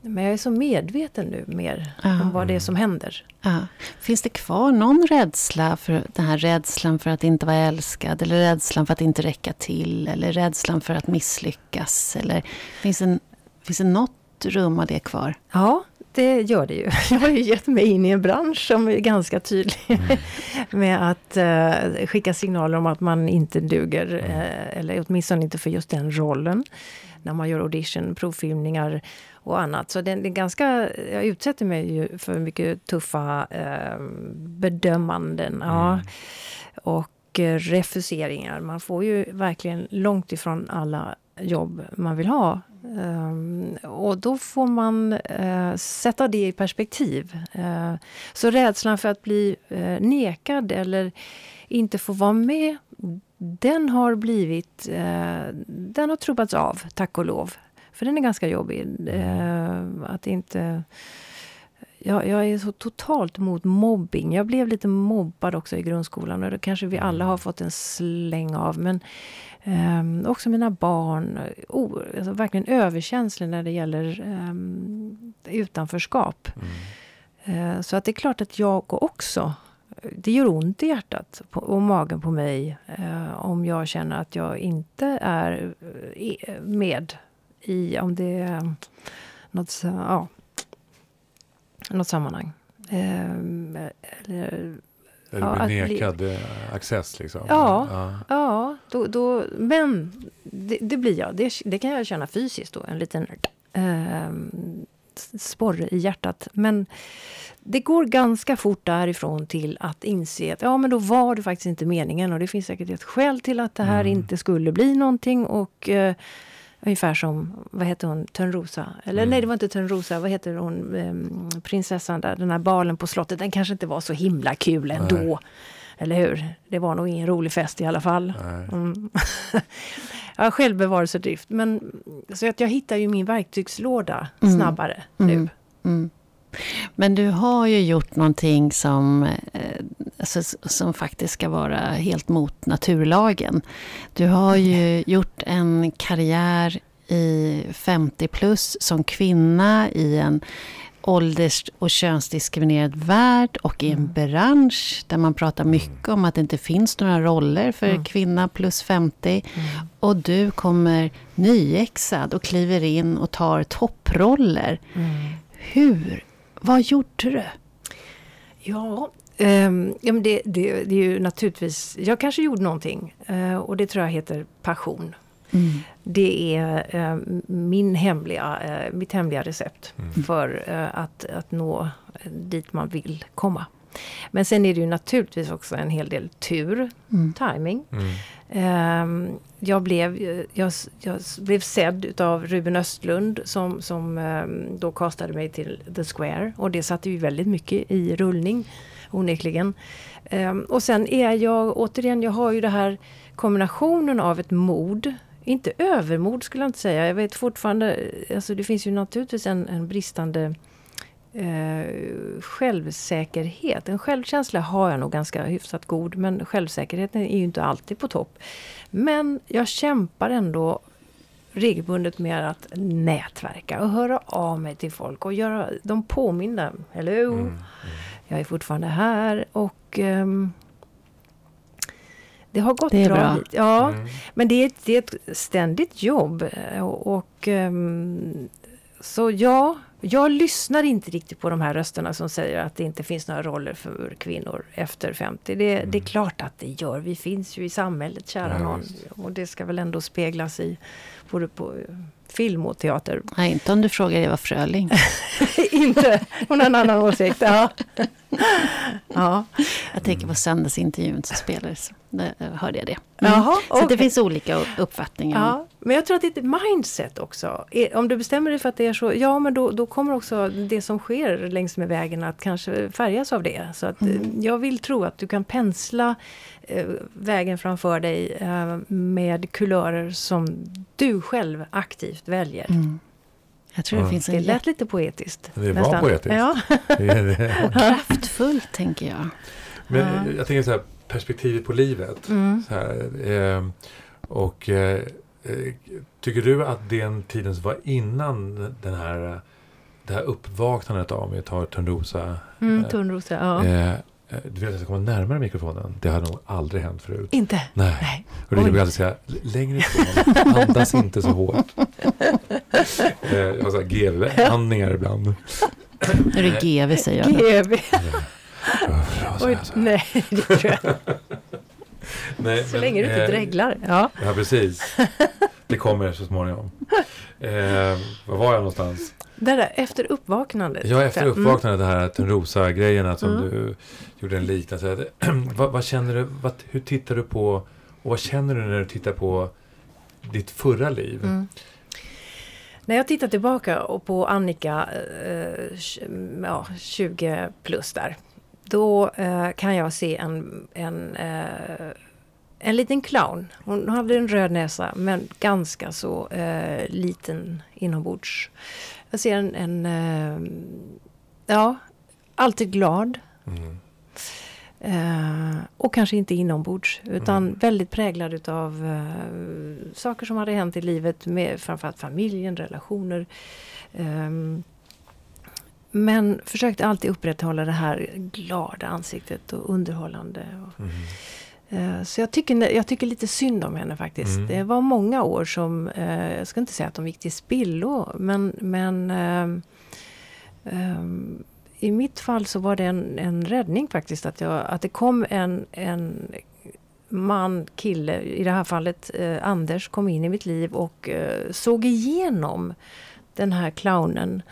men jag är så medveten nu mer Ja. om vad det är som händer. Ja. Finns det kvar någon rädsla för den här rädslan för att inte vara älskad eller rädslan för att inte räcka till eller rädslan för att misslyckas? Eller finns det, finns det något rum av det kvar? Ja, det gör det ju. Jag har ju gett mig in i en bransch som är ganska tydlig med att eh, skicka signaler om att man inte duger, eh, eller åtminstone inte för just den rollen. När man gör audition, provfilmningar och annat. Så det, det är ganska, jag utsätter mig ju för mycket tuffa eh, bedömanden. Ja. Mm. Och eh, refuseringar. Man får ju verkligen långt ifrån alla jobb man vill ha. Ehm, och då får man eh, sätta det i perspektiv. Eh, så rädslan för att bli eh, nekad eller inte få vara med, den har blivit, eh, den har trubbats av, tack och lov. För den är ganska jobbig. Eh, att inte... Jag, jag är så totalt mot mobbing. Jag blev lite mobbad också i grundskolan och det kanske vi alla har fått en släng av. Men ehm, också mina barn, oh, alltså verkligen överkänslig när det gäller ehm, utanförskap. Mm. Eh, Så att det är klart att jag också, det gör ont i hjärtat och magen på mig eh, om jag känner att jag inte är eh, med i, om det är något, så- ja, något sammanhang. Eh, eller, Eller Ja, blir att bli- nekad eh, access liksom. Ja. ja. Ja, då, då, men det, det blir jag. Det, det kan jag känna fysiskt då. En liten eh, sporre i hjärtat. Men det går ganska fort därifrån till att inse att ja, men då var det faktiskt inte meningen. Och det finns säkert ett skäl till att det här Mm. inte skulle bli någonting. Och eh, ungefär som, vad heter hon, Törnrosa? Eller Mm. nej, det var inte Törnrosa. Vad heter hon, eh, prinsessan där? Den här balen på slottet. Den kanske inte var så himla kul ändå. Nej. Eller hur? Det var nog ingen rolig fest i alla fall. Mm. jag har självbevarelsedrift. Men, så att jag hittar ju min verktygslåda Mm. snabbare nu. Mm. Mm. Men du har ju gjort någonting som, eh, alltså, som faktiskt ska vara helt mot naturlagen. Du har ju gjort en karriär i 50 plus som kvinna i en ålders och könsdiskriminerad värld och i en Mm. bransch där man pratar mycket om att det inte finns några roller för Mm. kvinna plus 50. Mm. Och du kommer nyexad och kliver in och tar topproller. Mm. Hur? Vad gjorde du? Ja, ehm, ja men det, det, det är ju naturligtvis... Jag kanske gjorde någonting. eh, och det tror jag heter passion. Det är eh, min hemliga, eh, mitt hemliga recept Mm. för eh, att, att nå dit man vill komma. Men sen är det ju naturligtvis också en hel del tur, Mm. timing. Mm. Ehm, jag, blev, jag, jag blev sedd utav Ruben Östlund som, som ehm, då kastade mig till The Square. Och det satte ju väldigt mycket i rullning, onekligen. Um, och sen är jag, återigen, jag har ju det här kombinationen av ett mod inte övermod skulle jag inte säga. Jag vet fortfarande, alltså det finns ju naturligtvis en, en bristande eh, självsäkerhet. En självkänsla har jag nog ganska hyfsat god men självsäkerheten är ju inte alltid på topp. Men jag kämpar ändå regelbundet med att nätverka och höra av mig till folk och göra dem påminna. Hello! Mm. mm. Jag är fortfarande här och ehm, Det har gått Det bra. bra. hit. Ja, Mm. men det är, ett- det är ett ständigt jobb. eh, Och, och ehm, så ja, jag lyssnar inte riktigt på de här rösterna som säger att det inte finns några roller för kvinnor efter 50. Det, det är klart att det gör. Vi finns ju i samhället, kära Mm. Ja, någon. Och det ska väl ändå speglas i både på eh, film och teater. Nej, inte om du frågar Eva Fröling. inte, hon har en annan åsikt. Ja. ja. Jag tänker på söndagsintervjun som spelades. Där eh, hörde jag det. Jaha, Så att det finns olika uppfattningar. Ja, men jag tror att det är ett mindset också. Om du bestämmer dig för att det är så, ja men då, då kommer också det som sker längs med vägen att kanske färgas av det. Så att, eh, jag vill tro att du kan pensla eh, vägen framför dig eh, med kulörer som du själv aktivt väljer. Mm. Jag tror det finns Det en lät lite poetiskt. Det var poetiskt. Ja. Det det. kraftfullt, tänker jag. Men Ja. jag tänker så här, perspektivet på livet. Mm. Så här, eh, och eh, tycker du att den tiden som var innan den här, eh, det här uppvaknandet av, om vi tar Törnrosa. Mm, eh, Tunnrosa, ja. eh, eh, du vet att jag ska komma närmare mikrofonen. Det har nog aldrig hänt förut. Inte? Nej. Nej. Och det vill alltid säga, längre ifrån, andas inte så hårt. Eh, jag har så GV-andningar ibland. Nu är det GV, säger jag. GV. Oj, nej, det tror jag. Nej, Så men, länge du inte eh, dreglar. Ja. Ja, precis. Det kommer så småningom. Eh, var var jag någonstans? Det där efter uppvaknandet. Ja, efter Mm. uppvaknandet, det här Törnrosa-grejerna som Mm. du gjorde en liknelse. vad, vad känner du, vad, hur tittar du på, och vad känner du när du tittar på ditt förra liv? Mm. När jag tittar tillbaka och på Annika, eh, ja, 20 plus där. Då eh, kan jag se en, en, eh, en liten clown. Hon hade en röd näsa men ganska så eh, liten inombords. Jag ser en, en eh, ja, alltid glad. Mm. Eh, och kanske inte inombords utan Mm. väldigt präglad utav eh, saker som hade hänt i livet med framförallt familjen, relationer. Ehm, men försökte alltid upprätthålla det här glada ansiktet och underhållande. Och, Mm. eh, så jag tycker, jag tycker lite synd om henne faktiskt. Mm. Det var många år som, eh, jag ska inte säga att de gick till spillo, men, men ehm, ehm, i mitt fall så var det en, en räddning faktiskt att, jag, att det kom en, en man, kille, i det här fallet eh, Anders, kom in i mitt liv och eh, såg igenom den här clownen.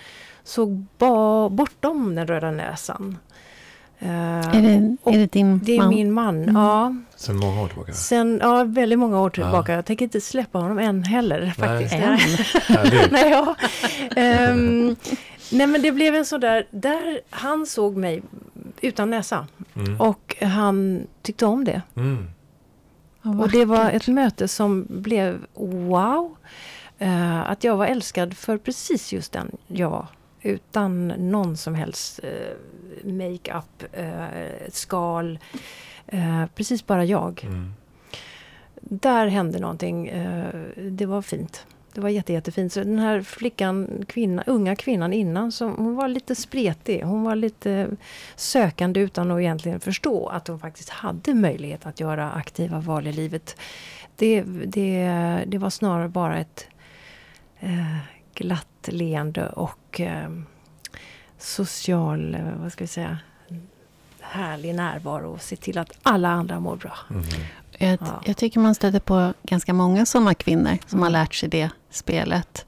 Såg ba, bortom den röda näsan. Eh, Är det, och är det din det är man? min man, Mm. ja. Sen många år tillbaka. Sen, ja, väldigt många år tillbaka. Ja. Jag tänker inte släppa honom än heller faktiskt. Än? Härligt. Nej, ja. Ehm, nej men det blev en sådär, där han såg mig utan näsa. Mm. Och han tyckte om det. Mm. Och det var ett möte som blev wow. Eh, att jag var älskad för precis just den jag var. Utan någon som helst uh, makeup, uh, skal. Eh, precis bara jag. Mm. Där hände någonting. eh, det var fint. Det var jätte, jättefint. Så den här flickan, kvinna, unga kvinnan innan, som, hon var lite spretig. Hon var lite sökande utan att egentligen förstå att hon faktiskt hade möjlighet att göra aktiva val i livet. Det, det, det var snarare bara ett eh, glatt leende och eh, social, vad ska vi säga, härlig närvaro och se till att alla andra mår bra. Mm. Jag, Ja. jag tycker man stöter på ganska många sådana kvinnor som Mm. har lärt sig det spelet.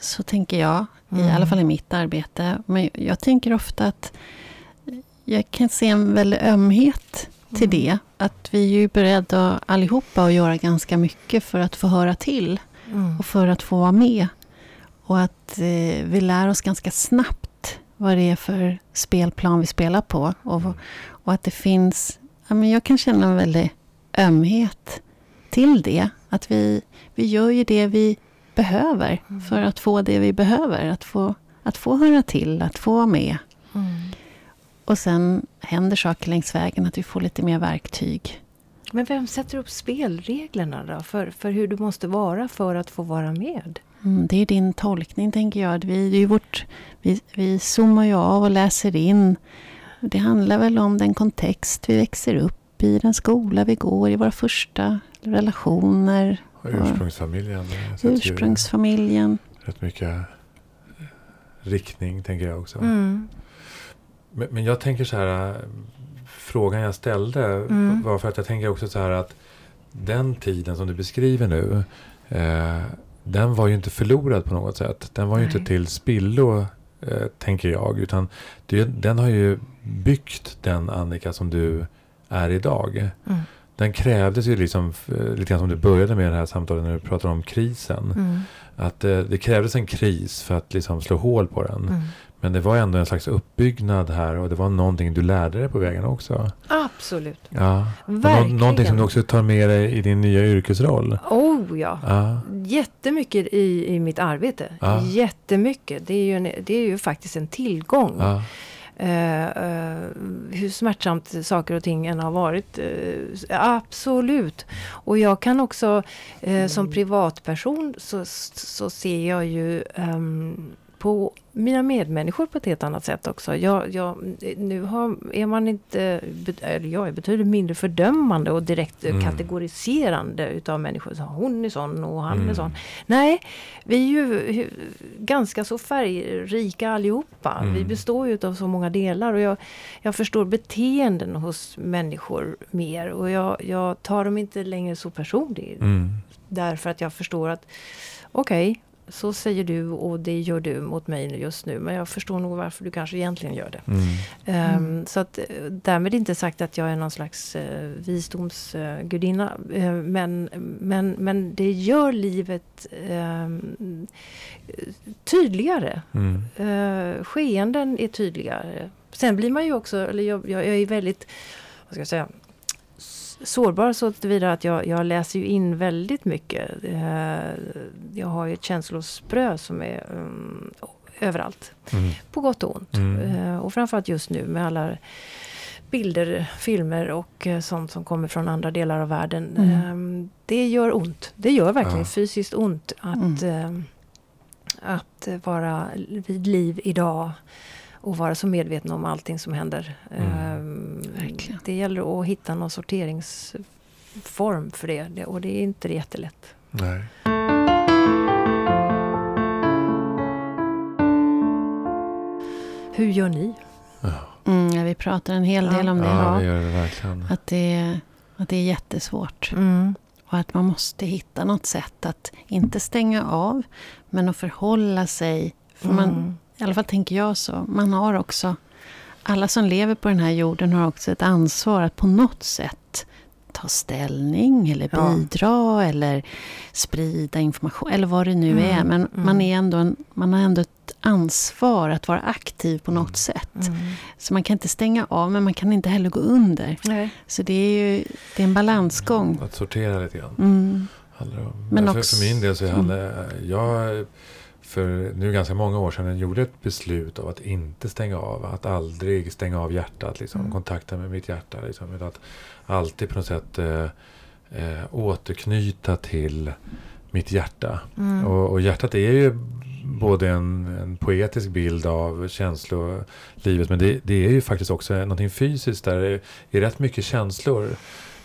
Så, tänker jag, i Mm. alla fall i mitt arbete. Men jag tänker ofta att jag kan se en väldig ömhet till Mm. det. Att vi är ju beredda allihopa att göra ganska mycket för att få höra till. Mm. och för att få vara med. Och att eh, vi lär oss ganska snabbt vad det är för spelplan vi spelar på. Och, och att det finns, ja, men jag kan känna en väldig ömhet till det. Att vi, vi gör ju det vi behöver Mm. för att få det vi behöver. Att få, att få höra till, att få vara med. Mm. Och sen händer saker längs vägen, att vi får lite mer verktyg. Men vem sätter upp spelreglerna då för, för hur du måste vara för att få vara med? Mm, det är din tolkning, tänker jag. Vi, det är ju vårt, vi, vi zoomar ju av och läser in. Det handlar väl om den kontext vi växer upp i den skola vi går, i våra första relationer. Och ursprungsfamiljen. ju Ursprungsfamiljen. Rätt mycket riktning tänker jag också. Mm. Men, men jag tänker så här. Frågan jag ställde Mm. var för att jag tänker också så här att den tiden som du beskriver nu. Eh, den var ju inte förlorad på något sätt. Den var ju Nej. inte till spillo. Eh, tänker jag. Utan det, den har ju byggt den Annika som du är idag. Mm. Den krävdes ju liksom, eh, lite grann som du började med det här samtalet när du pratade om krisen. Mm. Att eh, det krävdes en kris för att liksom slå hål på den. Men det var ändå en slags uppbyggnad här och det var någonting du lärde dig på vägen också. Absolut. Ja. Och nå- Verkligen. någonting som du också tar med dig i din nya yrkesroll. Oh ja. Ja. Jättemycket i, i mitt arbete. Ja. Jättemycket. Det är, ju en, det är ju faktiskt en tillgång. Ja. Eh, eh, hur smärtsamt saker och ting än har varit. eh, absolut. Och jag kan också som privatperson så, så ser jag ju ehm, på mina medmänniskor på ett helt annat sätt också. Jag, jag, nu har, är man inte, jag är betydligt mindre fördömande och direkt Mm. kategoriserande utav människor. Så hon är sån och han är Mm. sån. Nej, vi är ju ganska så färgrika allihopa. Mm. Vi består ju av så många delar och jag, jag förstår beteenden hos människor mer och jag, jag tar dem inte längre så personligt. Mm. Därför att jag förstår att okej, så säger du och det gör du mot mig nu just nu. Men jag förstår nog varför du kanske egentligen gör det. Mm. Ehm, så att eh, därmed inte sagt att jag är någon slags uh, visdomsgudinna. Eh, men, men, men det gör livet ehm, tydligare. Mm. Uh, skeenden är tydligare. Sen blir man ju också, eller jag, jag, jag är väldigt, vad ska jag säga, sårbar så tillvida att jag, jag läser ju in väldigt mycket. Eh, jag har ju ett känslosprö som är um, överallt. Mm. På gott och ont. Mm. Eh, och framförallt just nu med alla bilder, filmer och eh, sånt som kommer från andra delar av världen. Mm. Eh, det gör ont. Det gör verkligen Ja. fysiskt ont att, eh, att eh, vara vid liv idag och vara så medveten om allting som händer. Mm. Eh, det gäller att hitta någon sorteringsform för det det- och det är inte jättelätt. Nej. Hur gör ni? Ja, Mm, vi pratar en hel del Ja. om det. ja, det gör det verkligen. Att, det att det är jättesvårt. Mm. Och att man måste hitta något sätt att inte stänga av, men att förhålla sig. För man, Mm. I alla fall tänker jag så. Man har också, alla som lever på den här jorden har också ett ansvar att på något sätt ta ställning eller Ja. bidra eller sprida information eller vad det nu Mm, är. Men mm. man, är ändå en, man har ändå ett ansvar att vara aktiv på något sätt. Mm. Så man kan inte stänga av men man kan inte heller gå under. Nej. Så det är ju det är en balansgång. Att sortera lite grann. Mm. Men för, också- för min del så Mm. handlar jag för nu ganska många år sedan gjorde ett beslut av att inte stänga av. Att aldrig stänga av hjärtat, liksom, Mm. kontakten med mitt hjärta. Liksom, att alltid på något sätt eh, eh, återknyta till mitt hjärta. Mm. Och, och hjärtat är ju både en, en poetisk bild av känslolivet men det, det är ju faktiskt också någonting fysiskt där det är rätt mycket känslor.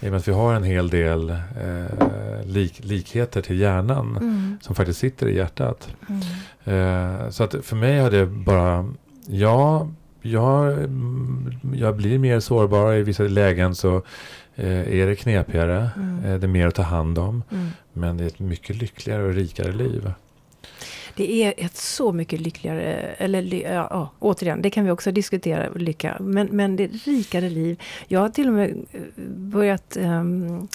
I och med att vi har en hel del eh, lik, likheter till hjärnan Mm. som faktiskt sitter i hjärtat. Mm. Eh, så att för mig har det bara, ja, jag, mm, jag blir mer sårbar i vissa lägen så eh, är det knepigare. Mm. Eh, det är mer att ta hand om. Mm. Men det är ett mycket lyckligare och rikare liv. Det är ett så mycket lyckligare, eller ja, ja, återigen, det kan vi också diskutera, lycka. Men, men det är ett rikare liv. Jag har till och med eh, börjat ehm,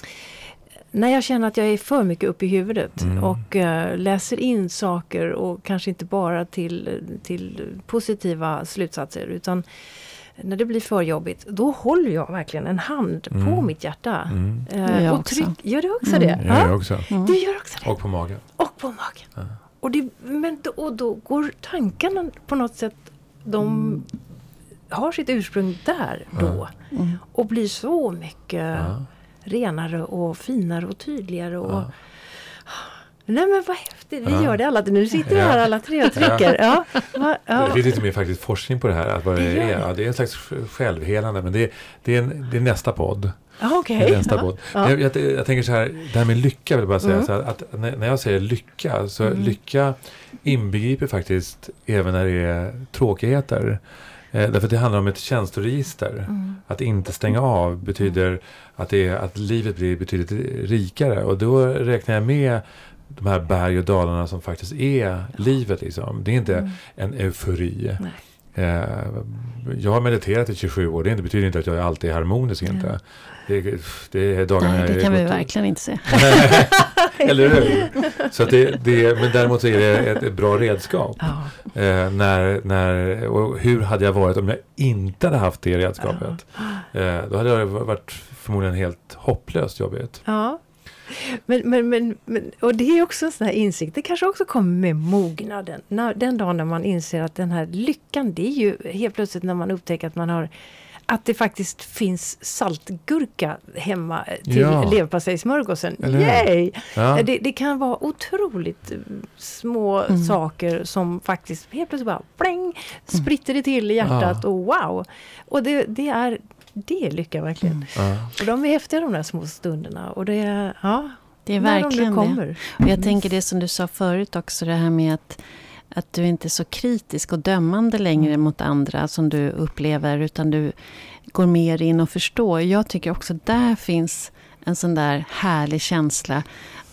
när jag känner att jag är för mycket uppe i huvudet Mm. och eh, läser in saker och kanske inte bara till, till positiva slutsatser utan när det blir för jobbigt, då håller jag verkligen en hand på Mm. mitt hjärta. Mm. Gör jag och också. tryck, gör du också Mm. det? Gör Ja, jag också. Mm. du gör också det. Och på magen. Och på magen. Ja. Och, det, men då, och då går tankarna på något sätt, de har sitt ursprung där då. Mm. Och blir så mycket Ja. renare och finare och tydligare. Och, Ja. Nej men vad häftigt, vi Ja. gör det alla. Nu sitter vi Ja. här alla tre och trycker. Ja. Va, ja. Det finns lite mer faktiskt forskning på det här. Att vad det, är. Ja, det är en slags självhelande. Men det, är- det, är, en, det är nästa podd. Ah, nästa båt. Ja. Jag, jag, jag tänker så här, det här med lycka vill jag bara säga Mm. så här, att när, när jag säger lycka, så Mm. lycka inbegriper faktiskt även när det är tråkigheter. Eh, därför att det handlar om ett känsloregister. Mm. Att inte stänga av betyder att, det är, att livet blir betydligt rikare. Och då räknar jag med de här berg och dalarna som faktiskt är livet. Liksom. Det är inte Mm. en eufori. Nej. Eh, jag har mediterat i 27 år. Det betyder inte att jag alltid är harmonisk. Inte. Ja. Det, det är dagarna Nej, det kan vi gått- verkligen inte se. Eller hur? Så det, det, men däremot så är det ett, ett bra redskap. Ja. Eh, när, när, och hur hade jag varit om jag inte hade haft det redskapet? Eh, då hade det varit förmodligen helt hopplöst jobbigt. Ja. Men, men, men, men, och det är också en sån här insikt, det kanske också kommer med mognaden. När, den dagen när man inser att den här lyckan, det är ju helt plötsligt när man upptäcker att man har att det faktiskt finns saltgurka hemma till Ja. leverpastejsmörgåsen. Yay! Ja. Det, det kan vara otroligt eh, små Mm. saker som faktiskt helt plötsligt bara pling, spritter det till i hjärtat Ja. och wow! Och det, det är det är lycka verkligen. Mm. Och de är häftiga de där små stunderna. Och det är, ja, Det är de verkligen nu det. kommer. Och jag tänker det som du sa förut också, det här med att, att du inte är så kritisk och dömande längre Mm. mot andra som du upplever, utan du går mer in och förstår. Jag tycker också där finns en sån där härlig känsla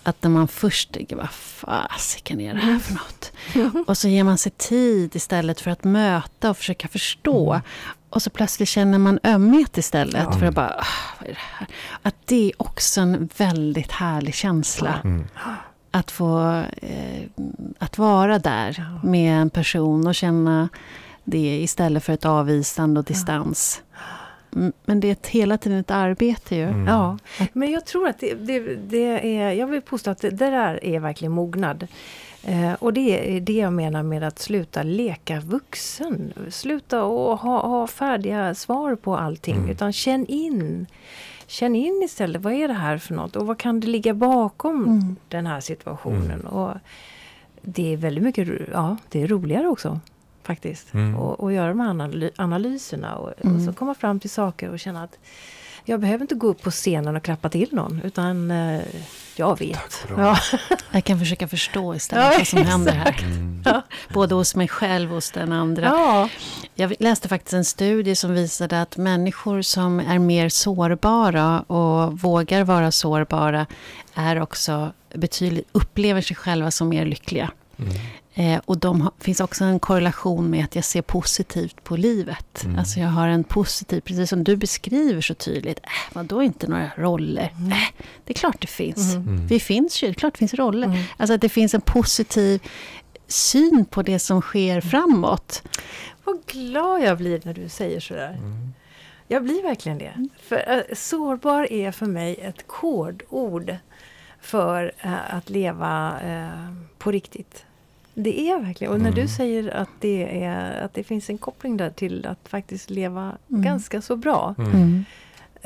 att när man först tänker, vad fasiken är det här för något? Och så ger man sig tid istället för att möta och försöka förstå. Och så plötsligt känner man ömhet istället Ja. för att bara, "Ah, vad är det här? Att det är också en väldigt härlig känsla. Mm. Att få eh, att vara där med en person och känna det istället för ett avvisande och distans. Mm, Men det är ett, hela tiden ett arbete ju. Mm. Ja, men jag tror att det, det, det är, jag vill påstå att det, det där är verkligen mognad. Eh, och det är det jag menar med att sluta leka vuxen. Sluta och ha, ha färdiga svar på allting. Mm. Utan känn in. Känn in istället, vad är det här för något? Och vad kan det ligga bakom Mm. den här situationen? Mm. Och det är väldigt mycket, ja det är roligare också. Faktiskt. Mm. Och, och göra de här analy- analyserna och, och Mm. så komma fram till saker och känna att jag behöver inte gå upp på scenen och klappa till någon utan eh, jag vet. Ja. Jag kan försöka förstå istället Ja, vad som händer här. Mm. Både hos mig själv och hos den andra. Ja. Jag läste faktiskt en studie som visade att människor som är mer sårbara och vågar vara sårbara är också betydligt, upplever sig själva som mer lyckliga. Mm. Eh, och de finns också en korrelation med att jag ser positivt på livet. Mm. Alltså jag har en positiv, precis som du beskriver så tydligt. Äh, vadå inte några roller? Mm. Äh, det är klart det finns. Mm. Mm. Vi finns ju, det är klart det finns roller. Mm. Alltså att det finns en positiv syn på det som sker framåt. Vad glad jag blir när du säger sådär. Mm. Jag blir verkligen det. För eh, sårbar är för mig ett kodord för eh, att leva eh, på riktigt. Det är verkligen. Och när Mm. du säger att det, är, att det finns en koppling där till att faktiskt leva Mm. ganska så bra. Mm.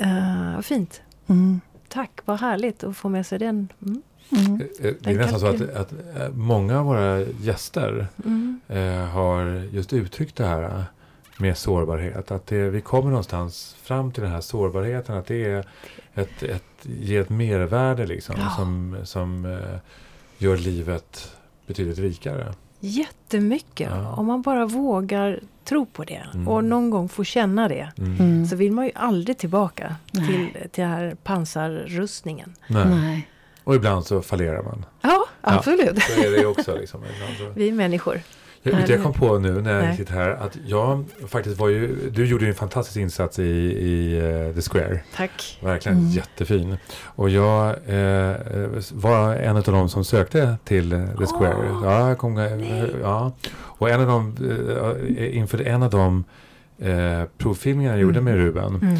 Uh, fint. Mm. Tack, vad härligt att få med sig den. Mm. Mm. Eh, Det är Den nästan så att, att eh, många av våra gäster Mm. eh, har just uttryckt det här eh, med sårbarhet. Att det, vi kommer någonstans fram till den här sårbarheten. Att det är ett, ett, ger ett mervärde liksom, Ja. som, som eh, gör livet betydligt rikare. Jättemycket. Ja. Om man bara vågar tro på det Mm. och någon gång få känna det. Mm. Mm. Så vill man ju aldrig tillbaka Nej. till, till den här pansarrustningen. Nej. Nej. Och ibland så fallerar man. Ja, absolut. Så är det också. Liksom, ibland så. Vi är människor. Du, jag kom på nu när jag Nej. sitter här att jag faktiskt var ju, du gjorde ju en fantastisk insats i, i eh, The Square. Tack. Verkligen Mm. jättefin. Och jag eh, var en av de som sökte till eh, The Square. Åh, ja, kom, nej. ja. Och en av de, eh, inför en av de eh, provfilmningar jag gjorde Mm. med Ruben. Mm.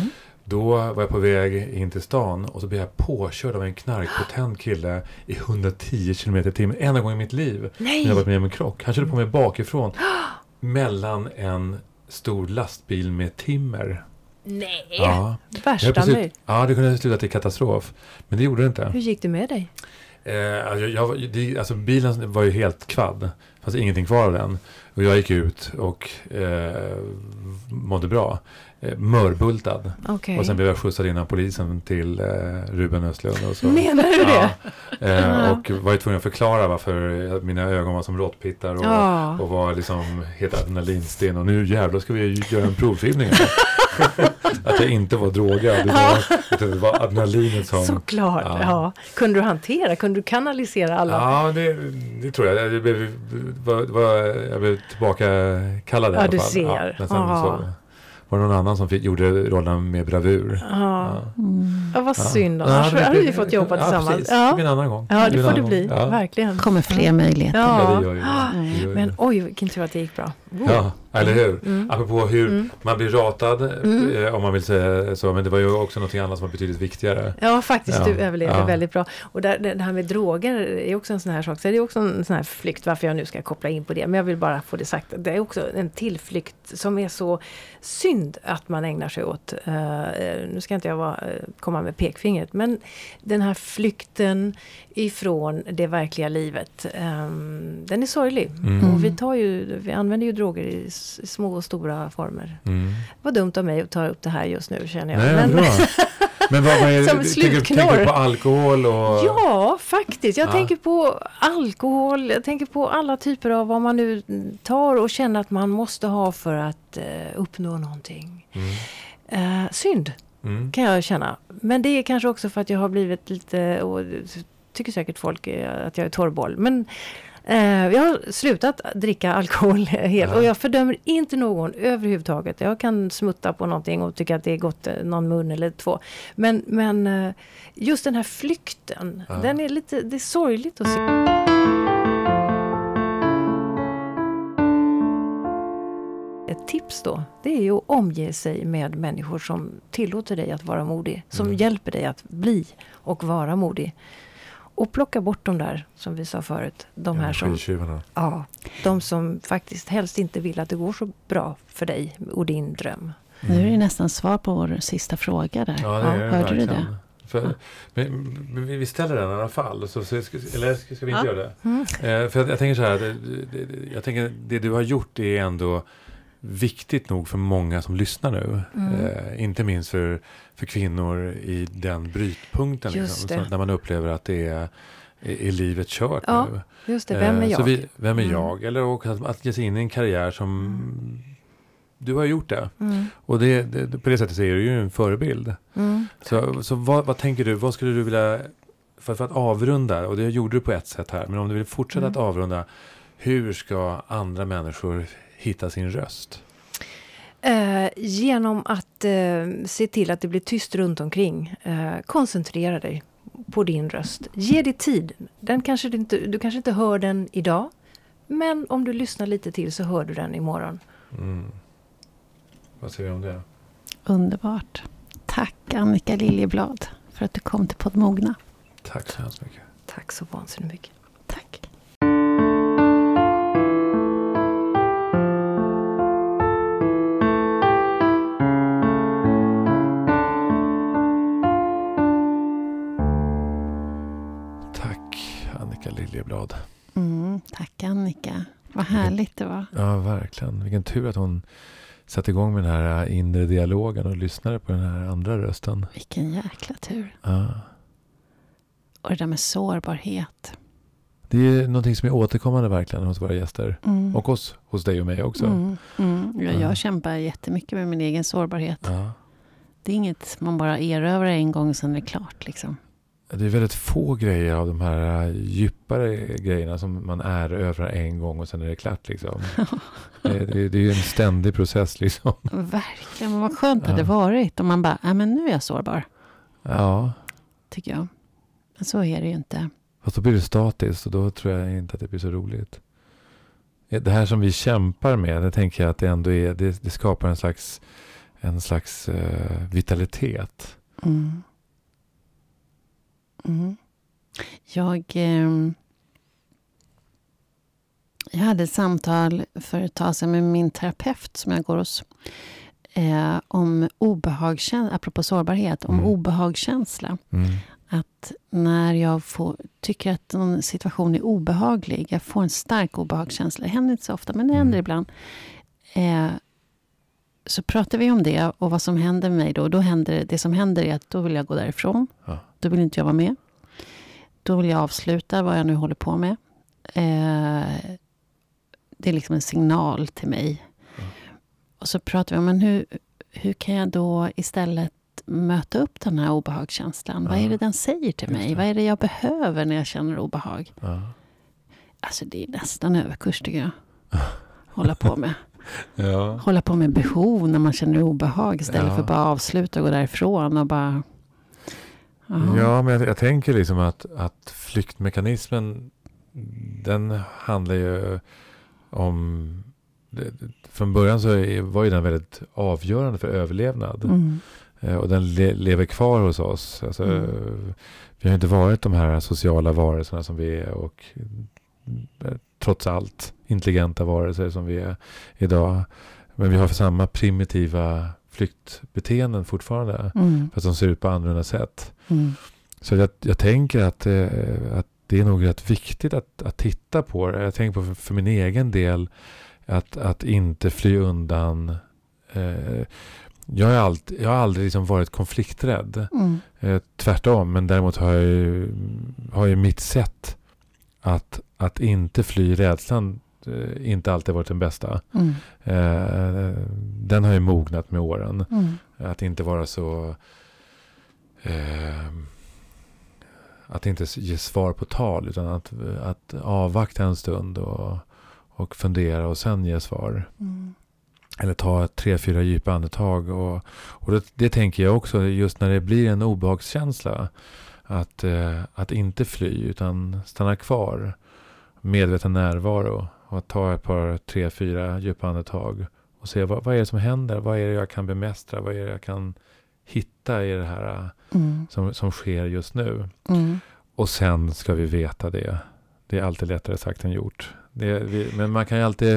Då var jag på väg in till stan och så blev jag påkörd av en knarkpotent kille i 110 km i timmen. Enda gången i mitt liv Nej! när jag varit med om en krock. Han körde på mig bakifrån. mellan en stor lastbil med timmer. Nej! Ja, Värsta möjligt. ja, det kunde ha slutat i katastrof. Men det gjorde det inte. Hur gick det med dig? Eh, alltså, jag, det, alltså bilen var ju helt kvadd. Det fanns ingenting kvar av den. Och jag gick ut och eh, mådde bra. Eh, mörbultad. Okay. Och sen blev jag skjutsad in av polisen till eh, Ruben Östlund. Och så. Menar du det? Ja, eh, och var ju tvungen att förklara varför mina ögon var som råttpittar och, Ja. och var liksom helt adrenalinsten. Och nu jävlar ska vi göra en provfilmning. att jag inte var drogad. Det var, utan det var adrenalinet som... Såklart. Ja. Ja. Kunde du hantera, kunde du kanalisera alla? Ja, det, det tror jag. Jag blev, var, var, jag blev tillbaka kallad i Ja, alla du fall. ser. nästan Ja. Var det någon annan som fick, gjorde rollen med bravur? Ja. Mm. Ja, vad synd. Ja, Annars det- hade vi fått jobba ja, tillsammans. Precis. Ja, en annan gång. ja det får det bli. Ja. Verkligen. kommer fler möjligheter. Ja. Ja, det gör ju det. Men oj, vilken tur att det gick bra. Ja, eller hur? Mm. Apropå hur Mm. man blir ratad, Mm. eh, om man vill säga så. Men det var ju också något annat som var betydligt viktigare. Ja, faktiskt. Ja. Du överlevde Ja. väldigt bra. Och där, det här med droger är också en sån här sak. Så det är också en sån här flykt, varför jag nu ska koppla in på det. Men jag vill bara få det sagt. Det är också en tillflykt som är så synd att man ägnar sig åt. Eh, nu ska inte jag vara, komma med pekfingret, men den här flykten ifrån det verkliga livet. ehm, den är sorglig. Mm. Och vi, tar ju, vi använder ju droger i s- små och stora former. Mm. Var dumt av mig att ta upp det här just nu känner jag. Nej, Men-. Men vad, vad är Som Tänker, du på alkohol och... Ja, faktiskt. Jag Ja. tänker på alkohol, jag tänker på alla typer av vad man nu tar och känner att man måste ha för att eh, uppnå någonting. Mm. Eh, synd, Mm. kan jag känna. Men det är kanske också för att jag har blivit lite, och tycker säkert folk att jag är torrboll. Men jag har slutat dricka alkohol helt och jag fördömer inte någon överhuvudtaget. Jag kan smutta på någonting och tycka att det är gott eh, någon mun eller två. Men, men eh, just den här flykten, Ja. den är lite, det är sorgligt att se. Ett tips då, det är ju att omge sig med människor som tillåter dig att vara modig. Som Mm. hjälper dig att bli och vara modig. Och plocka bort de där, som vi sa förut, de här som, ja, de som faktiskt helst inte vill att det går så bra för dig och din dröm. Nu är det nästan svar på vår sista fråga där. Ja, det är det hörde du det? För, men, men vi vi ställer den i alla fall. Så, så, ska, eller ska ska vi inte Ja. göra det? Mm. Eh, för jag, jag tänker så här. Det, det, det- jag tänker det du har gjort är ändå viktigt nog för många som lyssnar nu. Mm. Eh, inte minst för, för kvinnor i den brytpunkten. Liksom, så, där man upplever att det är, är, är livet kört Ja, nu. Just det, vem är Eh, jag? Vi, vem är Mm. jag? Eller också att, att ge sig in i en karriär som du har gjort det. Mm. Och det, det, på det sättet så är du ju en förebild. Mm. Så, så vad, vad tänker du, vad skulle du vilja, för, för att avrunda, och det gjorde du på ett sätt här, men om du vill fortsätta Mm. att avrunda, hur ska andra människor hitta sin röst? Eh, genom att eh, se till att det blir tyst runt omkring. Eh, koncentrera dig på din röst. Ge dig tid. Den kanske du, inte, du kanske inte hör den idag. Men om du lyssnar lite till så hör du den imorgon. Mm. Vad säger du om det? Underbart. Tack Annika Liljeblad för att du kom till Poddmogna. Tack så hemskt mycket. Tack så vansinnigt mycket. Tack Liljeblad. Mm, tack Annika. Vad härligt det var. Ja, verkligen. Vilken tur att hon satte igång med den här inre dialogen och lyssnade på den här andra rösten. Vilken jäkla tur. Ja. Och det där med sårbarhet. Det är någonting som är återkommande verkligen hos våra gäster. Mm. Och hos, hos dig och mig också. Mm, mm. Ja, Ja. jag kämpar jättemycket med min egen sårbarhet. Ja. Det är inget man bara erövrar en gång och sen är det klart. Liksom. Det är väldigt få grejer av de här äh, djupare grejerna som man är över en gång och sen är det klart. Liksom. det, det, det är ju en ständig process. Liksom. Verkligen, men vad skönt det Ja. hade varit om man bara, ja men nu är jag sårbar. Ja, Tycker jag. Men så är det ju inte. fast då blir det statiskt och då tror jag inte att det blir så roligt. Det här som vi kämpar med, det tänker jag att det ändå är, det, det skapar en slags, en slags eh, vitalitet. Mm. Mm. Jag, ehm, jag hade ett samtal för ett tag sedan med min terapeut som jag går hos. Eh, om obehagskänsla, apropå sårbarhet, om Mm. obehagskänsla. Mm. att när jag får, tycker att någon situation är obehaglig, jag får en stark obehagskänsla, det händer inte så ofta, men det händer Mm. ibland. Eh, så pratar vi om det och vad som händer med mig då. då händer, det som händer är att då vill jag gå därifrån. Ja. Då vill inte jag vara med. Då vill jag avsluta vad jag nu håller på med. Eh, det är liksom en signal till mig. Ja. Och så pratar vi om, men hur, hur kan jag då istället möta upp den här obehagskänslan? Vad Ja. är det den säger till mig? Vad är det jag behöver när jag känner obehag? Alltså det är nästan överkurs tycker jag. Hålla på med. Ja. Hålla på med behov när man känner obehag istället Ja. för bara avsluta och gå därifrån och bara... Ja, men jag, jag tänker liksom att, att flyktmekanismen den handlar ju om... Från början så var ju den väldigt avgörande för överlevnad. Mm. Eh, Och den le, lever kvar hos oss. Alltså, Mm. Vi har inte varit de här sociala varelserna som vi är och eh, trots allt intelligenta varelser som vi är idag. Men vi har samma primitiva flyktbeteenden fortfarande. Mm. Fast de ser ut på annorlunda sätt. Mm. Så jag, jag tänker att, eh, att det är nog rätt viktigt att, att titta på det. Jag tänker på för, för min egen del att, att inte fly undan. Eh, jag, har alltid, jag har aldrig liksom varit konflikträdd. Mm. Eh, tvärtom, men däremot har jag ju, har ju mitt sätt att, att inte fly rädslan eh, inte alltid varit den bästa. Mm. Eh, den har ju mognat med åren. Mm. Att inte vara så... Eh, att inte ge svar på tal utan att, att avvakta en stund och, och fundera och sen ge svar. Mm. Eller ta tre, fyra djupa andetag. Och, och det, det tänker jag också just när det blir en obehagskänsla. Att, eh, att inte fly utan stanna kvar. Medveten närvaro. Och att ta ett par, tre, fyra djupa andetag. Och se vad, vad är det som händer? Vad är det jag kan bemästra? Vad är det jag kan hitta i det här eh, Mm. som, som sker just nu? Mm. Och sen ska vi veta det. Det är alltid lättare sagt än gjort. Det, vi, men man kan ju alltid...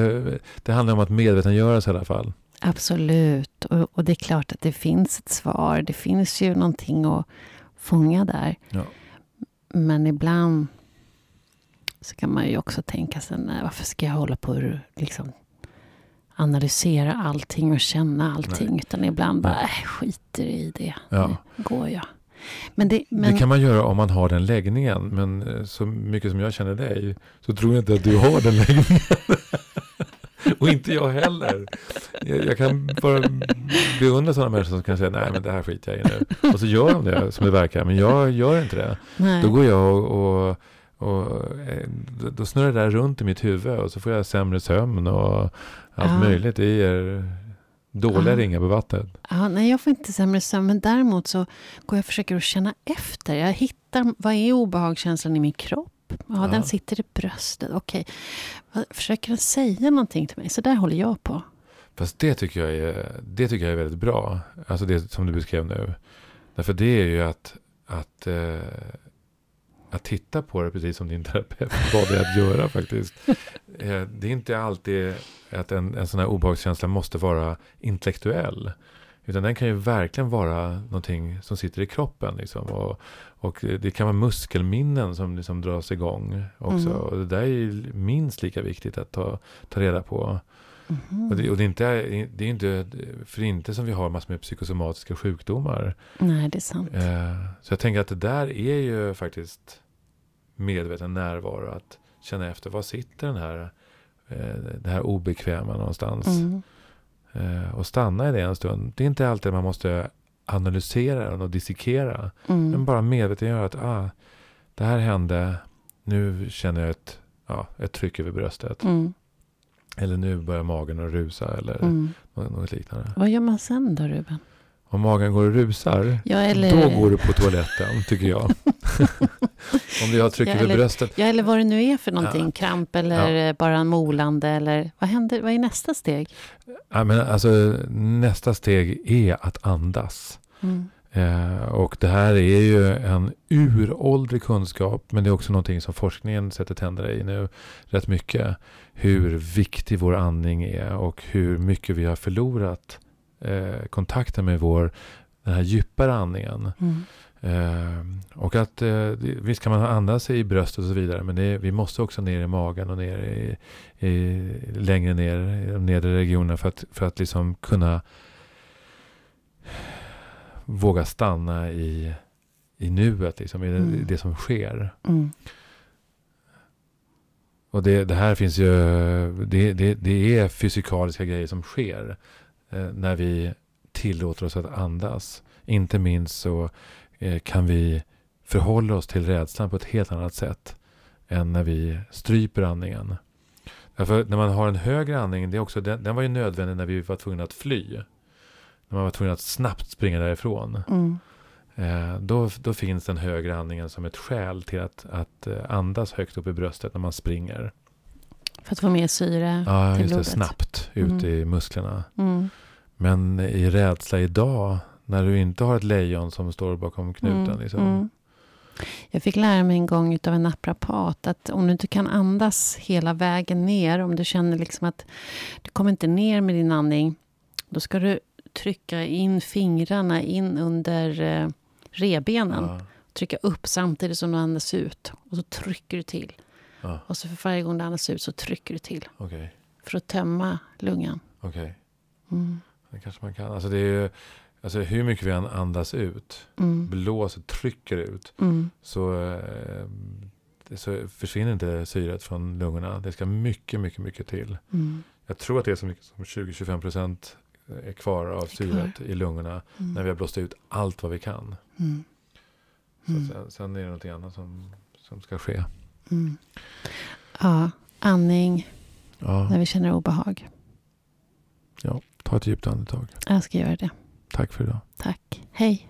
Det handlar om att medvetengöra sig i alla fall. Absolut. Och, och det är klart att det finns ett svar. Det finns ju någonting att fånga där. Ja. Men ibland så kan man ju också tänka sig, nej, varför ska jag hålla på och liksom analysera allting och känna allting. Utan ibland bara, Nej. äh, skiter i det. Ja. Nu går jag. Men det, men, Det kan man göra om man har den läggningen. Men eh, så mycket som jag känner dig så tror jag inte att du har den läggningen. Och inte jag heller. Jag, jag kan bara beundra sådana människor som kan säga nej men det här skiter jag i nu. Och så gör de det som det verkar. Men jag gör inte det. nej. Då går jag och, och, och eh, då- då snurrar det där runt i mitt huvud. Och så får jag sämre sömn och allt Ja. möjligt. Det ger dåliga Ja. ringar på vattnet. Ja, nej, jag får inte sämre sömn. Men däremot så går jag och försöker att känna efter. Jag hittar, vad är obehagskänslan i min kropp? Ja, Ja. den sitter i bröstet. Okej. Vad- Försöker den säga någonting till mig? Så där håller jag på. Fast det tycker jag är, det tycker jag är väldigt bra. Alltså det som du beskrev nu. Därför det är ju att, att, eh, att titta på det precis som din terapeut bad dig att göra faktiskt. Eh, det är inte alltid att en, en sån här obehagskänsla måste vara intellektuell. Utan den kan ju verkligen vara någonting som sitter i kroppen. Liksom. Och, och det kan vara muskelminnen som liksom dras igång också. Mm. Och det där är ju minst lika viktigt att ta, ta reda på. Mhm. Och det, och det, är inte, det är inte för inte som vi har massor med psykosomatiska sjukdomar. Nej, det är sant. Eh, så jag tänker att det där är ju faktiskt medveten närvaro. Att känna efter, var sitter den här, eh, det här obekväma någonstans? Mm. Eh, och stanna i det en stund. Det är inte alltid man måste analysera den och dissekera. Men Mm. bara medvetengöra att ah, det här hände. Nu känner jag ett, ja, ett tryck över bröstet. Mm. Eller nu börjar magen att rusa. Eller Mm. något, något liknande. Vad gör man sen då, Ruben? Om magen går och rusar, Ja, eller, då går du på toaletten, tycker jag. Om du har tryck Ja, över eller- bröstet. Ja, eller vad det nu är för någonting. Ja. Kramp eller bara en molande. Eller, vad, händer, vad är nästa steg? Ja, men alltså, nästa steg är att andas. Mm. Eh, och det här är ju en uråldrig kunskap, men det är också någonting som forskningen sätter tänderna i nu rätt mycket. Hur viktig vår andning är och hur mycket vi har förlorat eh, kontakten med vår, den här djupare andningen. Mm. Eh, och att eh, visst kan man andas i bröstet och så vidare. Men det, vi måste också ner i magen och ner i, i, längre ner i de nedre regionerna. För att, för att liksom kunna våga stanna i, i nuet. Liksom, i mm. det, det som sker. Mm. Och det, det, här finns ju, det, det, det är fysikaliska grejer som sker. Eh, när vi tillåter oss att andas. Inte minst så eh, kan vi förhålla oss till rädslan på ett helt annat sätt än när vi stryper andningen. Därför när man har en högre andning, det är också, den, den var ju nödvändig när vi var tvungna att fly. När man var tvungen att snabbt springa därifrån. Mm. Eh, då, då finns den högre andningen som ett skäl till att, att eh, andas högt upp i bröstet när man springer. För att få mer syre ja, till just blodet. Det, snabbt ut mm. i musklerna. Mm. Men i rädsla idag, när du inte har ett lejon som står bakom knuten. Mm. Liksom. Mm. Jag fick lära mig en gång av en naprapat att om du inte kan andas hela vägen ner, om du känner liksom att du kommer inte ner med din andning, då ska du trycka in fingrarna in under eh, rebenen. Ja. Trycka upp samtidigt som du andas ut. Och så trycker du till. Ja. Och så för varje gång du andas ut så trycker du till. Okay. För att tömma lungan. Okej. Okay. Mm. Det kanske man kan. Alltså det är ju, alltså hur mycket vi än andas ut, mm. blåser, trycker ut, mm. så, eh, så försvinner inte syret från lungorna. Det ska mycket, mycket, mycket till. Mm. Jag tror att det är så mycket som 20-25 procent är kvar av syret i lungorna mm. när vi har blåst ut allt vad vi kan. Mm. Mm. Så sen, sen, är det någonting annat som, som ska ske. Mm. Ja, andning ja. när vi känner obehag. Ja, ta ett djupt andetag. Jag ska göra det. Tack för idag. Tack. Hej.